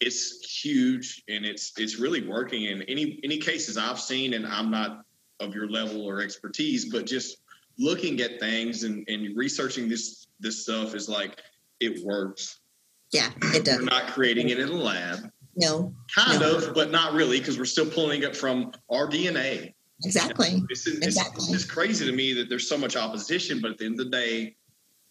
B: it's huge and it's it's really working. In any any cases I've seen, and I'm not of your level or expertise, but just looking at things and, and researching this this stuff is like it works.
C: Yeah, it does.
B: We're not creating it in a lab.
C: No.
B: Kind
C: no.
B: of, but not really, because we're still pulling it from our DNA.
C: Exactly.
B: It's, it's,
C: exactly.
B: It's, it's crazy to me that there's so much opposition, but at the end of the day,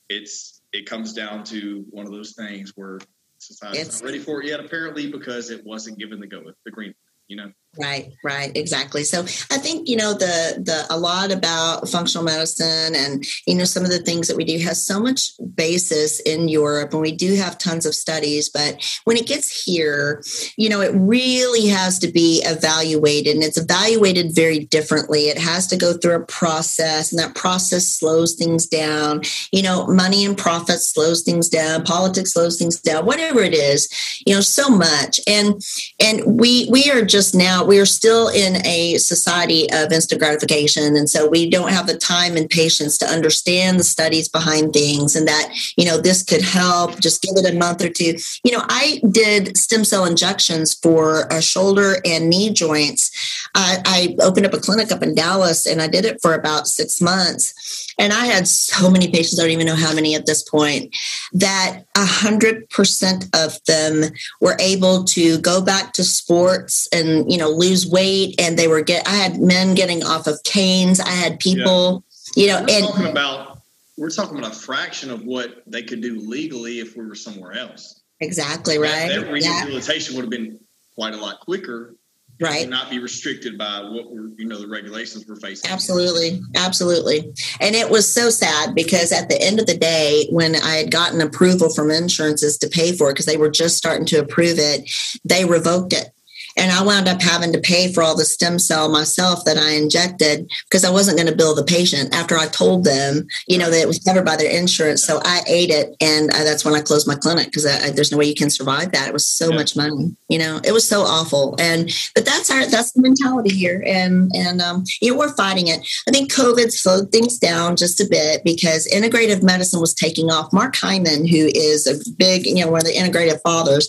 B: it's it comes down to one of those things where society's it's, not ready for it yet, apparently, because it wasn't given the go with the green you know
C: right right exactly. So i think you know the the a lot about functional medicine and you know some of the things that we do has so much basis in europe and we do have tons of studies but when it gets here you know it really has to be evaluated and it's evaluated very differently. It has to go through a process and that process slows things down. You know money and profit slows things down politics slows things down whatever it is you know so much. And and we we are just just now we are still in a society of instant gratification. And so we don't have the time and patience to understand the studies behind things and that you know this could help. Just give it a month or two. You know i did stem cell injections for a shoulder and knee joints. I, I opened up a clinic up in dallas and i did it for about six months and I had so many patients, I don't even know how many at this point, that 100% of them were able to go back to sports and, you know, lose weight. And they were get, I had men getting off of canes. I had people, yeah. you know,
B: we're
C: and
B: talking about, we're talking about a fraction of what they could do legally if we were somewhere else.
C: Exactly right.
B: That, that rehabilitation yeah. would have been quite a lot quicker
C: right.
B: not be restricted by what we're you know the regulations we're facing.
C: Absolutely. Absolutely. And it was so sad because at the end of the day when i had gotten approval from insurances to pay for it because they were just starting to approve it they revoked it and I wound up having to pay for all the stem cell myself that I injected because I wasn't going to bill the patient after I told them, you know, that it was covered by their insurance. So I ate it. And uh, that's when I closed my clinic because there's no way you can survive that. It was so yeah. much money, you know, it was so awful. And, but that's our, that's the mentality here. And, and, um, you know, we're fighting it. I think COVID slowed things down just a bit because integrative medicine was taking off. Mark Hyman, who is a big, you know, one of the integrative fathers,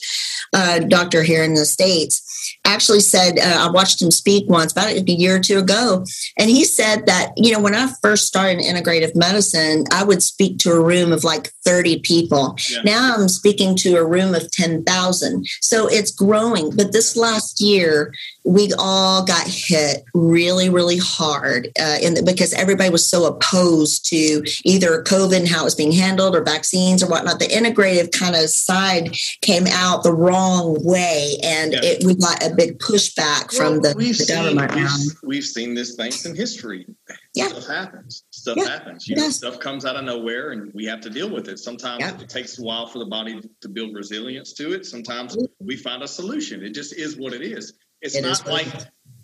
C: uh, doctor here in the States, actually said, uh, I watched him speak once about a year or two ago, and he said that, you know, when I first started in integrative medicine, I would speak to a room of like 30 people. Yeah. Now I'm speaking to a room of 10,000. So it's growing. But this last year, we all got hit really, really hard uh, in the, because everybody was so opposed to either COVID and how it was being handled or vaccines or whatnot. The integrative kind of side came out the wrong way, and yeah. it, we got a big pushback well, from the, the government.
B: We've, we've, seen this thanks in history.
C: Yeah.
B: Stuff happens. Stuff yeah. happens. You know, stuff comes out of nowhere, and we have to deal with it. Sometimes yeah. it takes a while for the body to build resilience to it. Sometimes we find a solution. It just is what it is it's it not like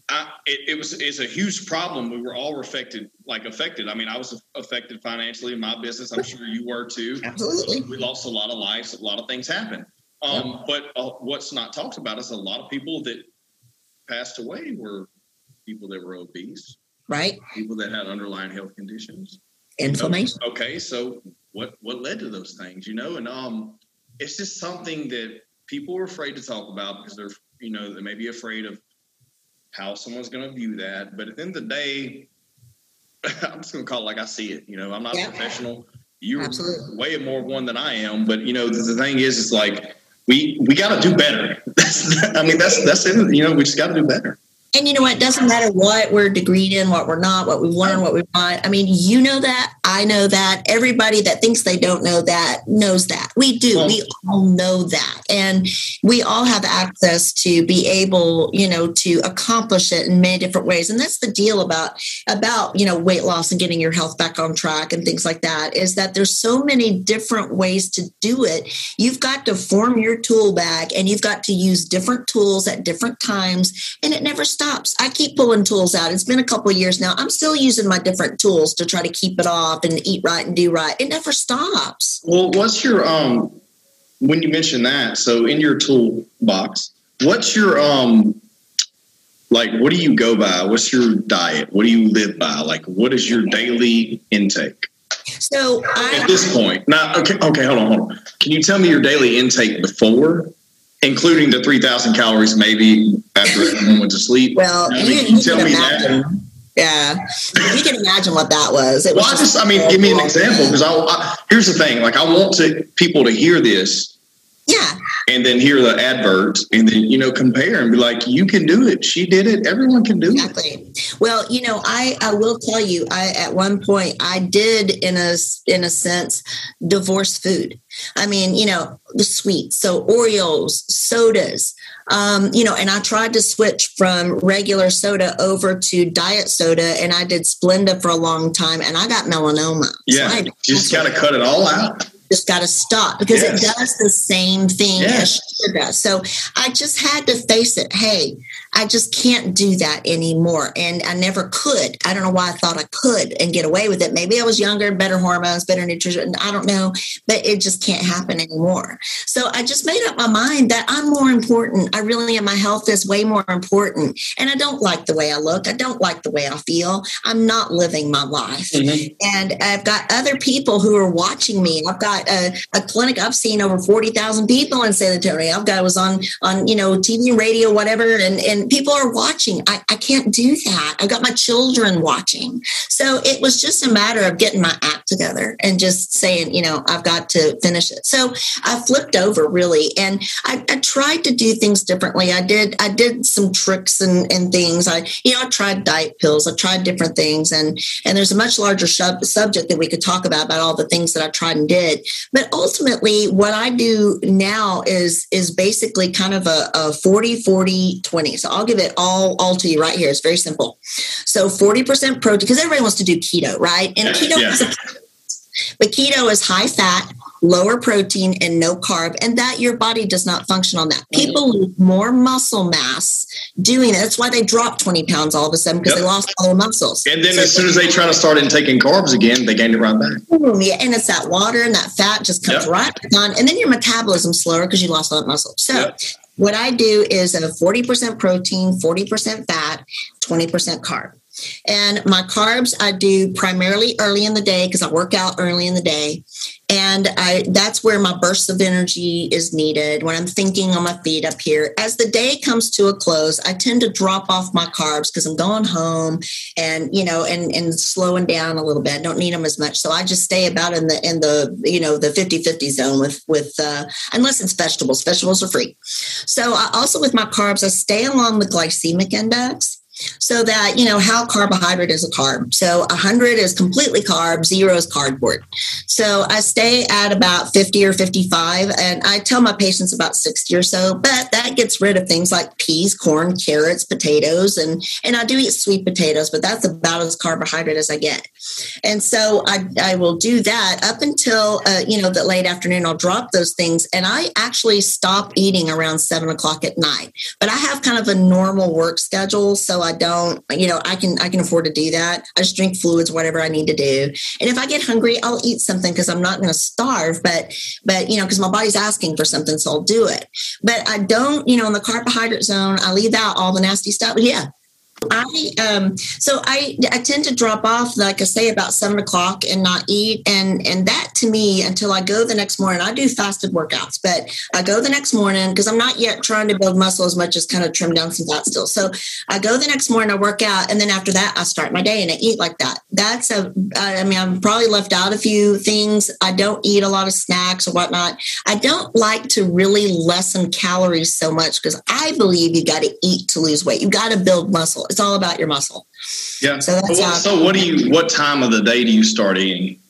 B: I, it, it, was it's a huge problem. We were all affected, like affected. I mean, I was affected financially in my business. I'm sure you were too.
C: Absolutely.
B: We lost a lot of lives. A lot of things happen. Um, yeah. But uh, what's not talked about is a lot of people that passed away were people that were obese,
C: right?
B: People that had underlying health conditions,
C: inflammation.
B: You know? Okay, so what what led to those things? You know, and um, it's just something that people are afraid to talk about because they're you know, they may be afraid of how someone's going to view that. But at the end of the day, I'm just going to call it like I see it. You know, I'm not yeah. a professional. You're Absolutely. way more one than I am. But you know, the, the thing is, it's like we we got to do better. I mean, that's that's it. You know, we just got to do better.
C: And you know what? It doesn't matter what we're degreed in, what we're not, what we learn, what we want. I mean, you know that. I know that. Everybody that thinks they don't know that knows that. We do. We all know that. And we all have access to be able, you know, to accomplish it in many different ways. And that's the deal about about, you know, weight loss and getting your health back on track and things like that is that there's so many different ways to do it. You've got to form your tool bag and you've got to use different tools at different times and it never stops stops. I keep pulling tools out. It's been a couple years now. I'm still using my different tools to try to keep it off and eat right and do right. It never stops.
B: Well, what's your um when you mention that? So in your toolbox, what's your um like what do you go by? What's your diet? What do you live by? Like what is your daily intake?
C: So I,
B: at this point, now okay, okay, hold on, hold on. Can you tell me your daily intake before including the 3,000 calories maybe after everyone went to sleep.
C: Well,
B: I
C: you,
B: mean,
C: you
B: tell
C: can
B: me
C: imagine.
B: that.
C: Yeah, you can imagine what that was. It was
B: Well, I just, I mean, give me an example because I, I, here's the thing. Like, I want to people to hear this
C: Yeah,
B: and then hear the adverts and then you know compare and be like, you can do it. She did it. Everyone can do it.
C: exactly. Well, you know, I I will tell you, I at one point I did in a in a sense divorce food. I mean, you know, the sweets, so Oreos, sodas, um, you know, and I tried to switch from regular soda over to diet soda, and I did Splenda for a long time, and I got melanoma. So
B: Yeah,
C: I-
B: you just got to cut it all out.
C: Just got to stop because
B: Yes.
C: it does the same thing
B: Yes.
C: as sugar does. So I just had to face it. Hey, I just can't do that anymore. And I never could. I don't know why I thought I could and get away with it. Maybe I was younger, better hormones, better nutrition. I don't know, but it just can't happen anymore. So I just made up my mind that I'm more important. I really am. My health is way more important. And I don't like the way I look. I don't like the way I feel. I'm not living my life mm-hmm. and I've got other people who are watching me. I've got a, a clinic. I've seen over forty thousand people in San Antonio. I've got I was on on you know TV, radio, whatever, and and people are watching. I, I can't do that. I've got my children watching. So it was just a matter of getting my act together and just saying, you know, I've got to finish it. So I flipped over really, and I, I tried to do things differently. I did I did some tricks and and things. I you know I tried diet pills. I tried different things, and and there's a much larger sub- subject that we could talk about about all the things that I tried and did. But ultimately, what I do now is is basically kind of a, a 40 40 20. So I'll give it all all to you right here. It's very simple. So 40% protein because everybody wants to do keto, right? And keto
B: yeah.
C: is a but keto is high fat, lower protein, and no carb, and that your body does not function on that. People lose more muscle mass doing it. That's why they drop 20 pounds all of a sudden because
B: Yep.
C: they lost all their muscles.
B: And then
C: So-
B: as soon as they try to start intaking carbs again, they gain it right back.
C: Boom, yeah, and it's that water and that fat just comes
B: Yep.
C: right back on, and then your metabolism's slower because you lost all that muscle. So,
B: Yep.
C: What I do is a forty percent protein, forty percent fat, twenty percent carb. And my carbs I do primarily early in the day because I work out early in the day, and I that's where my burst of energy is needed when I'm thinking on my feet up here. As the day comes to a close, I tend to drop off my carbs because I'm going home and you know and and slowing down a little bit. I don't need them as much, so I just stay about in the in the you know the 50-50 zone with with uh, unless it's vegetables. Vegetables are free. So I also with my carbs, I stay along the glycemic index so that you know how carbohydrate is a carb. So 100 is completely carb zero is cardboard. So i stay at about 50 or 55 and i tell my patients about 60 or so but that gets rid of things like peas corn carrots potatoes and and i do eat sweet potatoes but that's about as carbohydrate as i get. And so i, I will do that up until uh, you know the late afternoon i'll drop those things and i actually stop eating around seven o'clock at night. But I have kind of a normal work schedule, so I don't, you know, I can I can afford to do that. I just drink fluids, whatever I need to do, and if I get hungry, I'll eat something because I'm not going to starve, but but you know, because my body's asking for something, so I'll do it. But I don't, you know, in the carbohydrate zone, I leave out all the nasty stuff. But yeah. I um so I I tend to drop off like I say about seven o'clock and not eat. And and that to me until I go the next morning I do fasted workouts but I go the next morning because I'm not yet trying to build muscle as much as kind of trim down some fat still. So I go the next morning I work out and then after that I start my day and I eat like that. That's a I mean I've probably left out a few things. I don't eat a lot of snacks or whatnot. I don't like to really lessen calories so much because I believe you got to eat to lose weight. You got to build muscle it's all about your muscle.
B: Yeah.
C: So that's
B: what, so what do you? What time of the day do you start eating?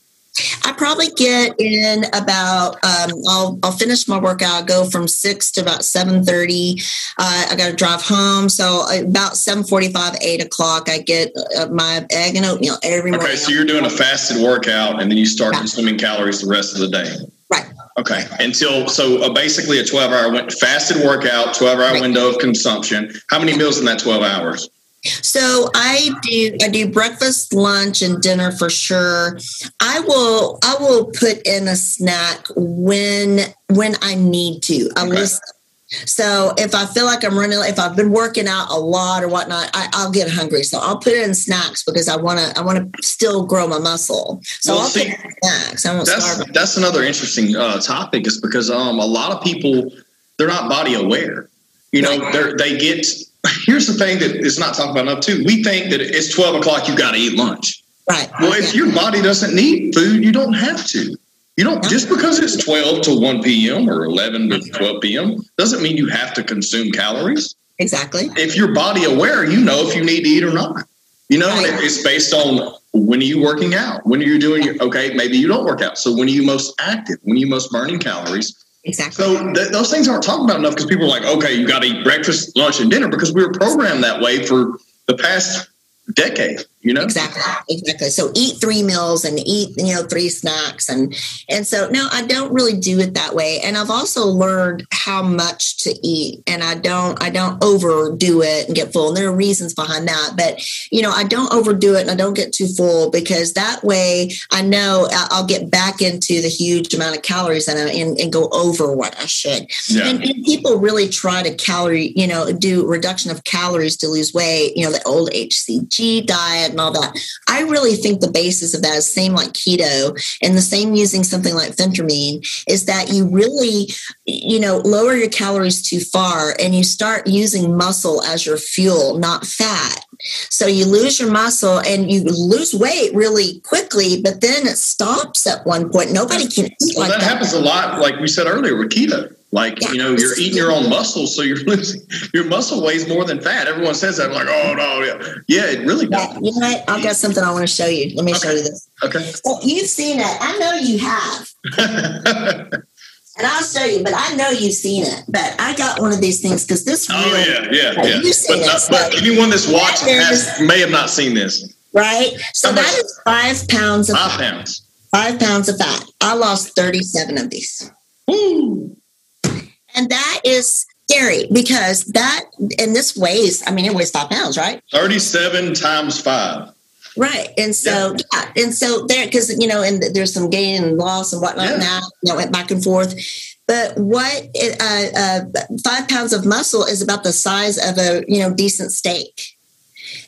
C: I probably get in about. Um, I'll I'll finish my workout. Go from six to about seven thirty. Uh, I got to drive home, so about seven forty five, eight o'clock. I get uh, my egg and oatmeal every morning.
B: Okay, so you're doing a fasted workout, and then you start
C: Yeah.
B: consuming calories the rest of the day.
C: right.
B: Okay, until so uh, basically a 12 hour went fasted workout, 12 hour
C: Right.
B: window of consumption. How many meals in that 12 hours?
C: So I do I do breakfast, lunch, and dinner for sure. I will I will put in a snack when when I need to. I
B: Okay.
C: listen. So if I feel like I'm running, if I've been working out a lot or whatnot, I, I'll get hungry. So I'll put in snacks because I want to. I want to still grow my muscle. So
B: Well,
C: I'll
B: see,
C: put in snacks. I won't
B: That's
C: starve.
B: that's another interesting uh, topic, is because um a lot of people they're not body aware. You know, they they get. Here's the thing that is not talked about enough too. We think that it's twelve o'clock. You got to eat lunch.
C: Right.
B: Well, if your body doesn't need food, you don't have to. You don't just because it's 12 to 1 p.m. or 11 to 12 p.m. doesn't mean you have to consume calories.
C: Exactly.
B: If you're body aware, you know if you need to eat or not. You know, right. it's based on when are you working out? When are you doing your, okay, maybe you don't work out. So when are you most active? When are you most burning calories?
C: Exactly.
B: So th- those things aren't talked about enough because people are like, okay, you got to eat breakfast, lunch, and dinner because we were programmed that way for the past decade you know?
C: Exactly. Exactly. So eat three meals and eat you know three snacks and and so no i don't really do it that way. And i've also learned how much to eat and i don't i don't overdo it and get full. And there are reasons behind that but you know i don't overdo it and i don't get too full because that way i know i'll get back into the huge amount of calories and, and, and go over what i should. Yeah. and, and people really try to calorie you know do reduction of calories to lose weight you know the old hcg diet and all that. I really think the basis of that is same like keto and the same using something like phentermine is that you really, you know, lower your calories too far and you start using muscle as your fuel, not fat. So you lose your muscle and you lose weight really quickly, but then it stops at one point. Nobody can
B: eat well, like that, that happens a lot, like we said earlier with keto. Like, yeah. you know, you're eating your own muscle, so you're losing your muscle weighs more than fat. Everyone says that. I'm like, oh no, yeah. Yeah, it really does.
C: Yeah, you know what? I've got something I want to show you. Let me okay. show you this.
B: Okay.
C: So you've seen it. I know you have. and I'll show you, but I know you've seen it. But I got one of these things because this.
B: Oh really, yeah, yeah, yeah. You've seen but, it, uh, but anyone that's watching has, may have not seen this.
C: Right. So that is five pounds of
B: five pounds.
C: Five pounds of fat. I lost thirty-seven of these.
B: Woo.
C: And that is scary because that, and this weighs, I mean, it weighs five pounds, right?
B: 37 times five.
C: Right. And so, yeah. yeah. And so there, because, you know, and there's some gain and loss and whatnot yeah. now, that went back and forth. But what uh, uh, five pounds of muscle is about the size of a, you know, decent steak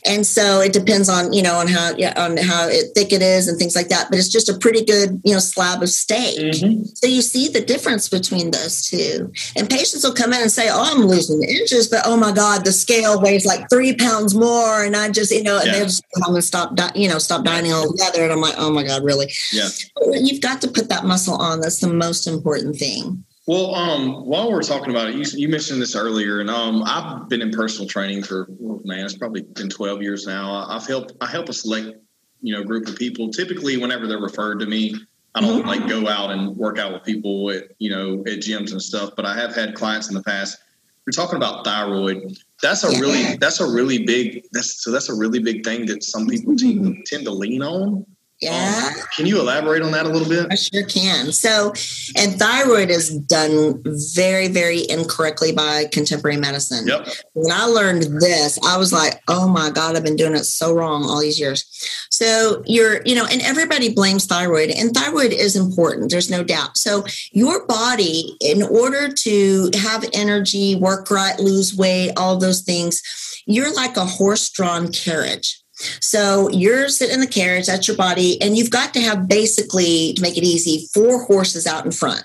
C: and so it depends on you know on how yeah, on how it, thick it is and things like that but it's just a pretty good you know slab of steak. Mm-hmm. so you see the difference between those two. And patients will come in and say oh i'm losing inches but oh my god the scale weighs like three pounds more and i just you know and yeah. they'll just i'm gonna stop you know stop dining altogether and i'm like oh my god really?
B: Yeah.
C: You've got to put that muscle on. That's the most important thing
B: well, um, while we're talking about it, you, you mentioned this earlier, and um, I've been in personal training for oh, man, it's probably been twelve years now. I've helped I help a select you know group of people. Typically, whenever they're referred to me, I don't mm-hmm. like go out and work out with people at you know at gyms and stuff. But I have had clients in the past. We're talking about thyroid. That's a really that's a really big that's so that's a really big thing that some people tend, tend to lean on.
C: Yeah.
B: Um, can you elaborate on that a little bit?
C: I sure can. So, and thyroid is done very, very incorrectly by contemporary medicine.
B: Yep.
C: When I learned this, I was like, oh my God, I've been doing it so wrong all these years. So, you're, you know, and everybody blames thyroid, and thyroid is important. There's no doubt. So, your body, in order to have energy, work right, lose weight, all those things, you're like a horse drawn carriage so you're sitting in the carriage, that's your body, and you've got to have basically, to make it easy, four horses out in front.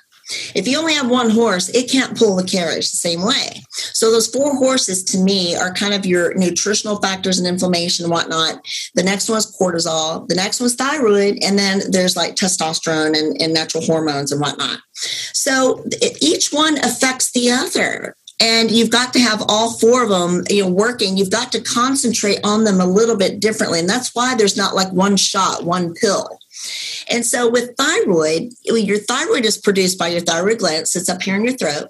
C: If you only have one horse, it can't pull the carriage the same way. So those four horses to me are kind of your nutritional factors and inflammation and whatnot. The next one is cortisol. The next one's thyroid. And then there's like testosterone and, and natural hormones and whatnot. So each one affects the other and you've got to have all four of them you know working. You've got to concentrate on them a little bit differently. And that's why there's not like one shot one pill. And so with thyroid your thyroid is produced by your thyroid gland it sits up here in your throat.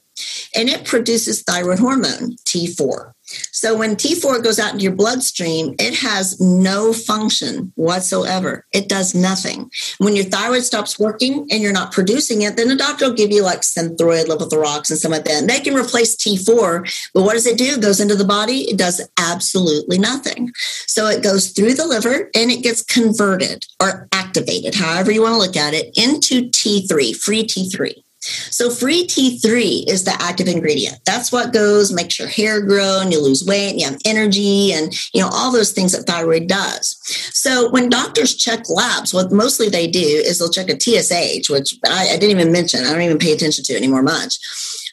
C: And it produces thyroid hormone t4 so when T4 goes out into your bloodstream, it has no function whatsoever. It does nothing. When your thyroid stops working and you're not producing it, then the doctor will give you like Synthroid, levothyrox, and some of that. And they can replace T4, but what does it do? It goes into the body. It does absolutely nothing. So it goes through the liver and it gets converted or activated, however you want to look at it, into T3, free T3. So free T3 is the active ingredient. That's what goes, makes your hair grow and you lose weight and you have energy and you know all those things that thyroid does. So when doctors check labs, what mostly they do is they'll check a TSH, which I, I didn't even mention. I don't even pay attention to anymore much.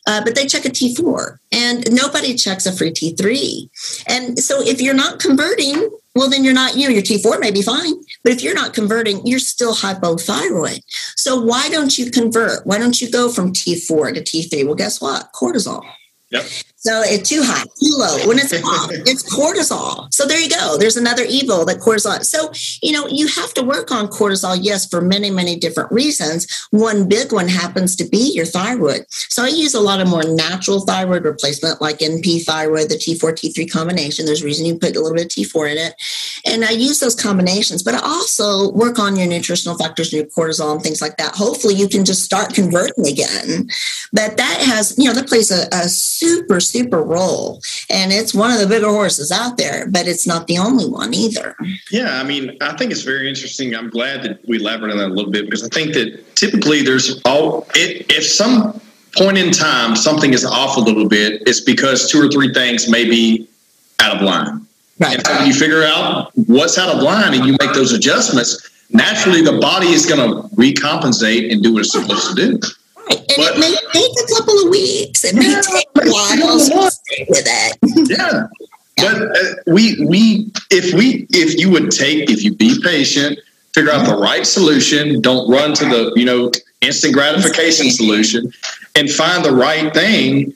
C: uh, but they check a T4 and nobody checks a free T3. And so if you're not converting, well, then you're not, you your T4 may be fine, but if you're not converting, you're still hypothyroid. So why don't you convert? Why don't you go from T4 to T3? Well, guess what? Cortisol.
B: Yep.
C: So it's too high, too low. When it's off, it's cortisol. So there you go. There's another evil that cortisol. So, you know, you have to work on cortisol, yes, for many, many different reasons. One big one happens to be your thyroid. So I use a lot of more natural thyroid replacement, like NP thyroid, the T4, T3 combination. There's a reason you put a little bit of T4 in it. And I use those combinations, but I also work on your nutritional factors, your cortisol and things like that. Hopefully you can just start converting again. But that has, you know, that plays a, a super, super role. And it's one of the bigger horses out there, but it's not the only one either.
B: Yeah, I mean, I think it's very interesting. I'm glad that we elaborated on that a little bit because I think that typically there's all it, if some point in time something is off a little bit, it's because two or three things may be out of line. Right. And so when you figure out what's out of line and you make those adjustments, naturally the body is going to recompensate and do what it's supposed to do.
C: And but, it may take a couple of weeks. It may yeah, take a while. So stay with it.
B: yeah. But uh, we we if we if you would take if you be patient, figure out the right solution, don't run to the you know instant gratification solution, and find the right thing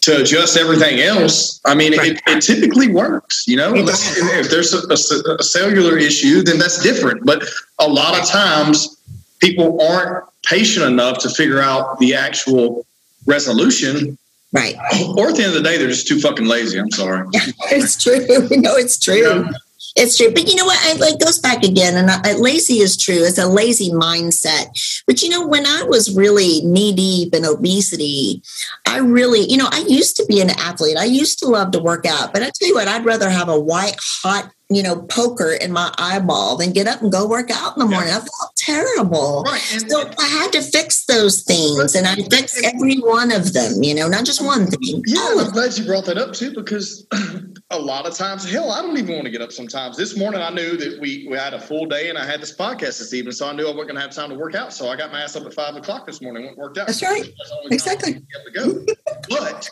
B: to adjust everything else. I mean, right. it, it, typically works. You know, if there's a, a, a cellular issue, then that's different. But a lot of times, people aren't patient enough to figure out the actual resolution.
C: Right.
B: Or at the end of the day, they're just too fucking lazy. I'm sorry.
C: It's true. No, it's true. Yeah. It's true. But you know what? I, it goes back again. And I, uh, lazy is true. It's a lazy mindset. But you know, when I was really knee deep in obesity, I really, you know, I used to be an athlete. I used to love to work out. But I tell you what, I'd rather have a white, hot you know, poker in my eyeball, then get up and go work out in the morning. Yeah. I felt terrible. Right. so I had to fix those things and I fixed every one of them, you know, not just one thing.
B: Yeah, I'm glad you brought that up too, because a lot of times, hell, I don't even want to get up sometimes. This morning I knew that we, we had a full day and I had this podcast this evening, so I knew I wasn't gonna have time to work out. So I got my ass up at five o'clock this morning, went worked out.
C: That's right. exactly.
B: go. but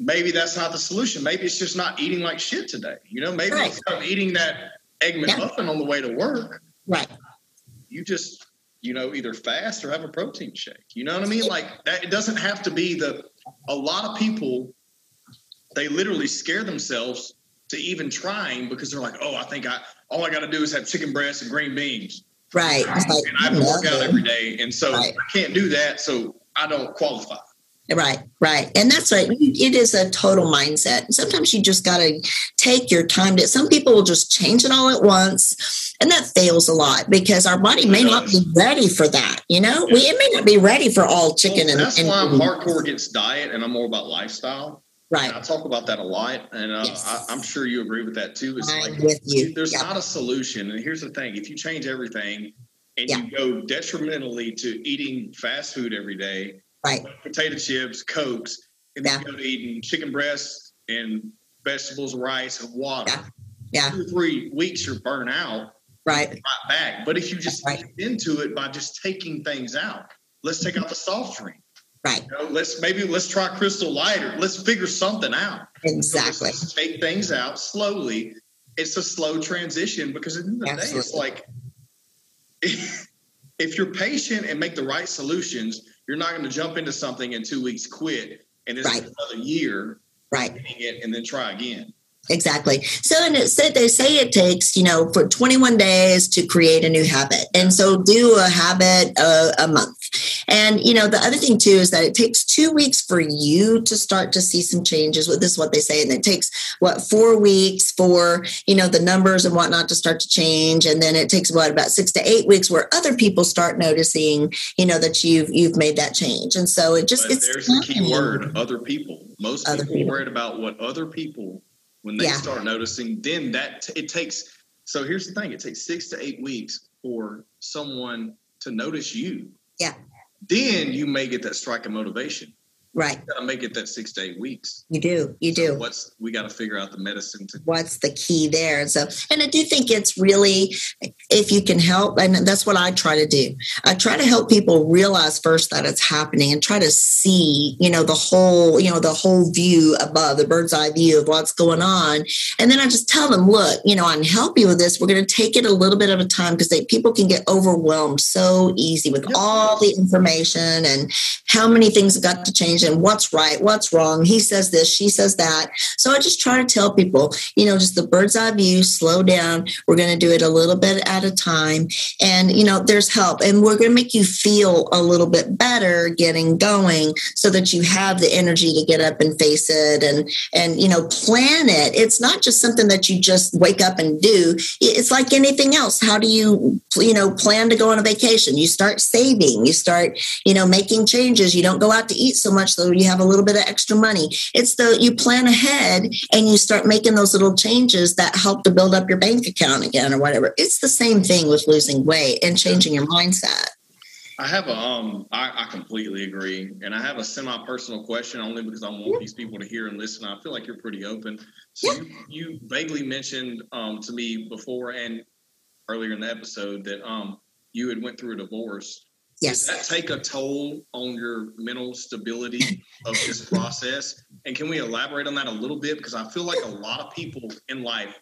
B: maybe that's not the solution. Maybe it's just not eating like shit today. You know, maybe right. instead of eating that egg McMuffin yeah. on the way to work,
C: right?
B: You just you know either fast or have a protein shake. You know what I mean? Like that. It doesn't have to be the. A lot of people, they literally scare themselves to even trying because they're like, oh, I think I all I got to do is have chicken breast and green beans.
C: Right.
B: Like, and I have to work out every day, and so right. I can't do that. So I don't qualify.
C: Right, right. And that's right. It is a total mindset. Sometimes you just got to take your time to, some people will just change it all at once. And that fails a lot because our body may not be ready for that. You know, yeah. we, it may not be ready for all chicken. Well,
B: and that's
C: and,
B: why I'm hardcore against diet and I'm more about lifestyle.
C: Right.
B: And I talk about that a lot. And uh, yes. I, am sure you agree with that too. It's
C: I'm like, with you.
B: there's yep. not a solution. And here's the thing if you change everything and yep. you go detrimentally to eating fast food every day,
C: right?
B: Potato chips, cokes, and then yeah. you go to eating chicken breasts and vegetables, rice, and water.
C: Yeah. yeah.
B: Two or three weeks, you're burnt out.
C: Right.
B: Right back. But if you just right. into it by just taking things out, let's take out the soft drink.
C: Right.
B: You know, let's maybe let's try Crystal Lighter. Let's figure something out.
C: Exactly.
B: So take things out slowly. It's a slow transition because at the end of the Absolutely. day, it's like if you're patient and make the right solutions, you're not going to jump into something in two weeks, quit, and it's right. another year,
C: right?
B: It and then try again.
C: Exactly. So, and it said they say it takes you know for 21 days to create a new habit, and so do a habit uh, a month. And you know the other thing too is that it takes two weeks for you to start to see some changes. With this, is what they say, and it takes what four weeks for you know the numbers and whatnot to start to change, and then it takes what about six to eight weeks where other people start noticing you know that you've you've made that change. And so it just
B: but
C: it's
B: there's the key word: other people. Most other people, people. worried about what other people when they yeah. start noticing then that it takes so here's the thing it takes six to eight weeks for someone to notice you.
C: Yeah.
B: Then you may get that strike of motivation
C: Right.
B: got to make it that six to eight weeks.
C: You do. You do.
B: What's we got to figure out the medicine to.
C: What's the key there? So, and I do think it's really, if you can help, and that's what I try to do. I try to help people realize first that it's happening and try to see, you know, the whole, you know, the whole view above the bird's eye view of what's going on. And then I just tell them, look, you know, I can help you with this. We're going to take it a little bit at a time because people can get overwhelmed so easy with all the information and how many things have got to change and what's right, what's wrong. He says this, she says that. So I just try to tell people, you know, just the bird's eye view, slow down. We're going to do it a little bit at a time. And, you know, there's help. And we're going to make you feel a little bit better getting going so that you have the energy to get up and face it and, and, you know, plan it. It's not just something that you just wake up and do. It's like anything else. How do you, you know, plan to go on a vacation? You start saving, you start, you know, making changes. You don't go out to eat so much so you have a little bit of extra money. It's the you plan ahead and you start making those little changes that help to build up your bank account again or whatever. It's the same thing with losing weight and changing your mindset.
B: I have a um I, I completely agree. And I have a semi-personal question only because I want these people to hear and listen. I feel like you're pretty open. So yeah. you, you vaguely mentioned um to me before and earlier in the episode that um you had went through a divorce
C: Yes.
B: Does that take a toll on your mental stability of this process? And can we elaborate on that a little bit? Because I feel like a lot of people in life,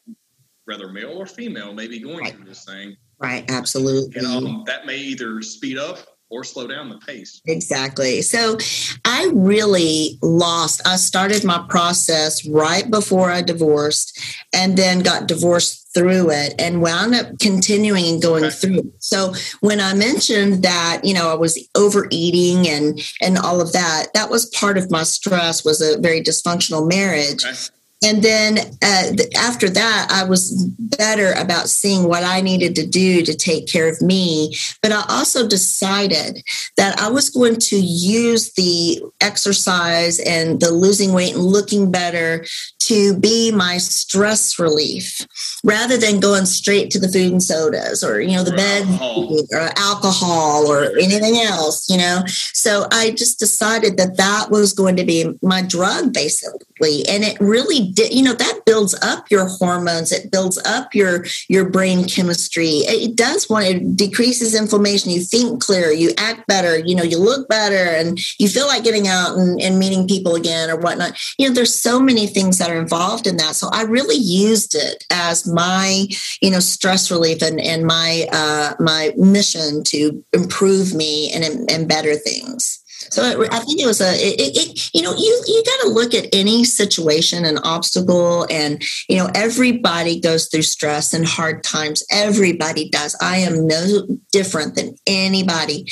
B: whether male or female, may be going right. through this thing.
C: Right, absolutely.
B: And um, that may either speed up or slow down the pace.
C: Exactly. So I really lost. I started my process right before I divorced and then got divorced through it and wound up continuing and going okay. through. So when I mentioned that, you know, I was overeating and and all of that, that was part of my stress was a very dysfunctional marriage. Okay and then uh, after that i was better about seeing what i needed to do to take care of me. But i also decided that i was going to use the exercise and the losing weight and looking better to be my stress relief rather than going straight to the food and sodas or you know the bed alcohol. or alcohol or anything else you know? So i just decided that that was going to be my drug basically and it really you know that builds up your hormones. It builds up your your brain chemistry. It does want it decreases inflammation. You think clearer. You act better. You know you look better and you feel like getting out and, and meeting people again or whatnot. You know there's so many things that are involved in that. So i really used it as my you know stress relief and and my uh my mission to improve me and and better things so I think it was a, it, it, you know, you you got to look at any situation, an obstacle, and you know, everybody goes through stress and hard times. Everybody does. I am no different than anybody,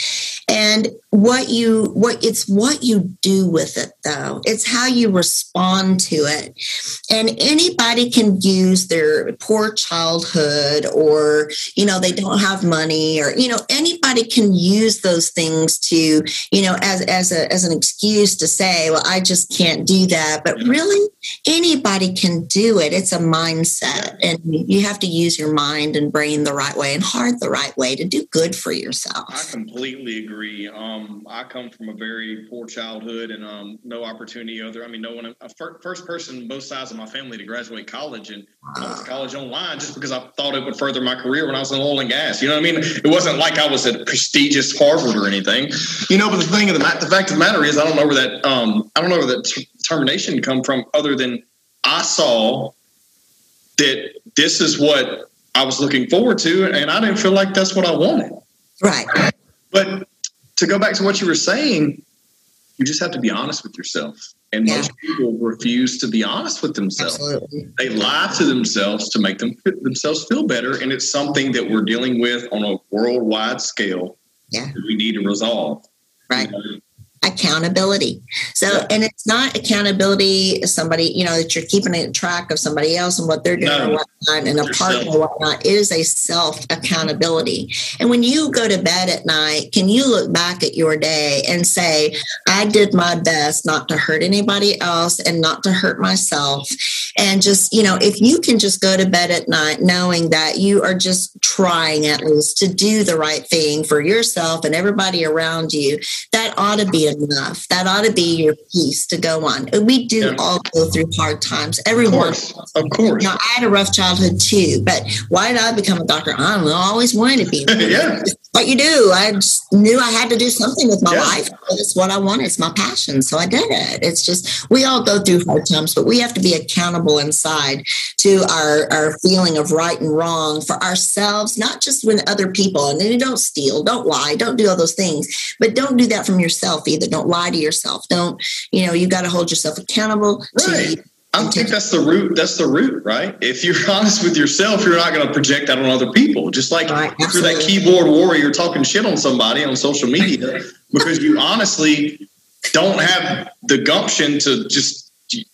C: and what you what it's what you do with it though it's how you respond to it and anybody can use their poor childhood or you know they don't have money or you know anybody can use those things to you know as as a as an excuse to say well i just can't do that but really anybody can do it it's a mindset and you have to use your mind and brain the right way and heart the right way to do good for yourself
B: i completely agree um I come from a very poor childhood and um, no opportunity other. I mean, no one, a first person both sides of my family to graduate college and I to college online just because I thought it would further my career when I was in oil and gas. You know what I mean? It wasn't like I was at a prestigious Harvard or anything, you know, but the thing of the, the fact of the matter is I don't know where that, um, I don't know where that t- termination come from other than I saw that this is what I was looking forward to. And I didn't feel like that's what I wanted.
C: Right.
B: But to go back to what you were saying, you just have to be honest with yourself. And yeah. most people refuse to be honest with themselves. Absolutely. They lie to themselves to make them themselves feel better. And it's something that we're dealing with on a worldwide scale.
C: Yeah.
B: we need to resolve.
C: Right. You know, accountability. So, yeah. and it's not accountability somebody, you know, that you're keeping a track of somebody else and what they're doing no, or whatnot and a partner or whatnot. It is a self accountability. And when you go to bed at night, can you look back at your day and say, I did my best not to hurt anybody else and not to hurt myself. And just you know if you can just go to bed at night knowing that you are just trying at least to do the right thing for yourself and everybody around you that ought to be enough. That ought to be your peace to go on. We do yeah. all go through hard times. Everyone
B: of course, of course.
C: You know, i had a rough childhood too but why did i become a doctor? I don't know. I always wanted to be
B: yeah.
C: What you do. I just knew i had to do something with my yeah. life. It's what i wanted. It's my passion. So i did it. It's just we all go through hard times but we have to be accountable inside to our our feeling of right and wrong for ourselves not just when other people and then don't steal don't lie don't do all those things but don't do that from yourself either don't lie to yourself don't you know you got to hold yourself accountable
B: right. to I think that's the root. That's the root, right? If you're honest with yourself, you're not going to project that on other people. Just like right, if you're that keyboard warrior talking shit on somebody on social media because you honestly don't have the gumption to just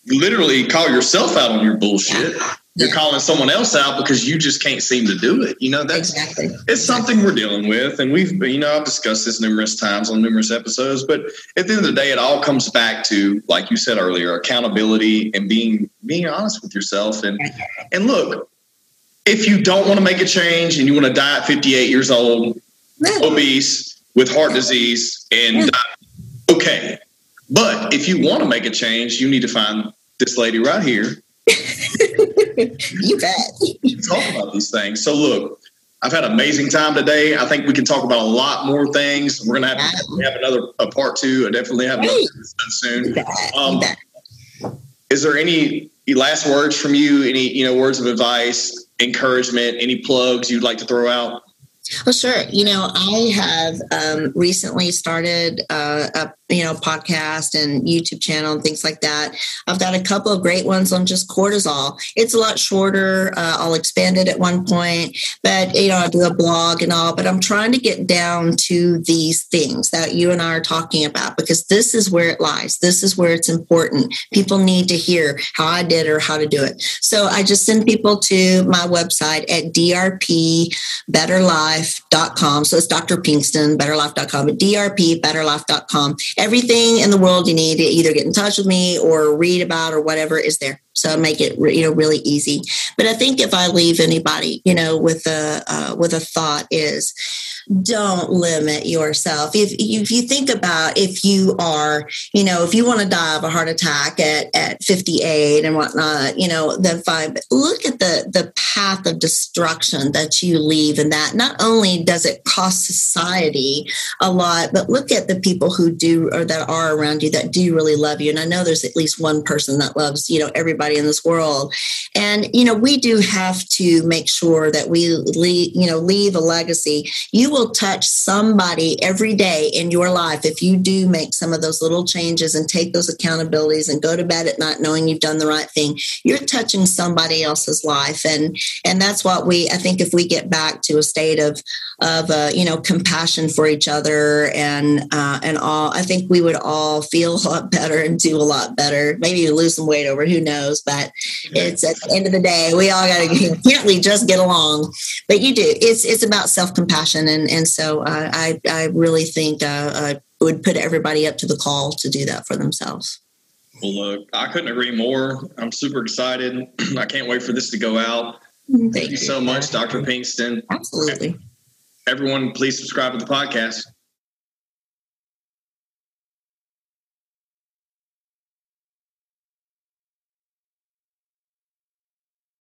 B: literally call yourself out on your bullshit. Yeah. You're calling someone else out because you just can't seem to do it. You know, that's exactly. it's something we're dealing with. And we've, you know, I've discussed this numerous times on numerous episodes, but at the end of the day, it all comes back to, like you said earlier, accountability and being being honest with yourself. And and look, if you don't want to make a change and you want to die at 58 years old, obese with heart disease, and die, okay. But if you want to make a change, you need to find this lady right here
C: you bet.
B: talk about these things. So look, I've had an amazing time today. I think we can talk about a lot more things. We're gonna have, to have another a part two. I definitely have another soon. Um, is there any last words from you? Any you know words of advice, encouragement, any plugs you'd like to throw out?
C: Well, sure. You know, I have um, recently started uh, a you know podcast and YouTube channel and things like that. I've got a couple of great ones on just cortisol. It's a lot shorter. Uh, I'll expand it at one point, but you know, I do a blog and all. But I'm trying to get down to these things that you and I are talking about because this is where it lies. This is where it's important. People need to hear how I did or how to do it. So I just send people to my website at drpbetterlife.com. So it's Dr. Pinkston, betterlife.com, drpbetterlife.com everything in the world you need to either get in touch with me or read about or whatever is there. So I make it you know really easy. But I think if I leave anybody you know with a uh, with a thought is don't limit yourself. If if you think about if you are you know if you want to die of a heart attack at at 58 and whatnot you know then fine. But look at the the path of destruction that you leave and that not only does it cost society a lot but look at the people who do or that are around you that do really love you and I know there's at least one person that loves you know everybody in this world. And, you know, we do have to make sure that we leave, you know, leave a legacy. You will touch somebody every day in your life if you do make some of those little changes and take those accountabilities and go to bed at night knowing you've done the right thing. You're touching somebody else's life. And, and that's what we, I think if we get back to a state of, of, uh, you know, compassion for each other and, uh, and all, I think we would all feel a lot better and do a lot better. Maybe lose some weight over, who knows? But it's at the end of the day, we all got to can't we just get along? But you do. It's it's about self compassion, and and so uh, I I really think uh, I would put everybody up to the call to do that for themselves.
B: Well, look, I couldn't agree more. I'm super excited. I can't wait for this to go out.
C: Thank,
B: Thank you so much, Dr. Pinkston.
C: Absolutely.
B: Everyone, please subscribe to the podcast.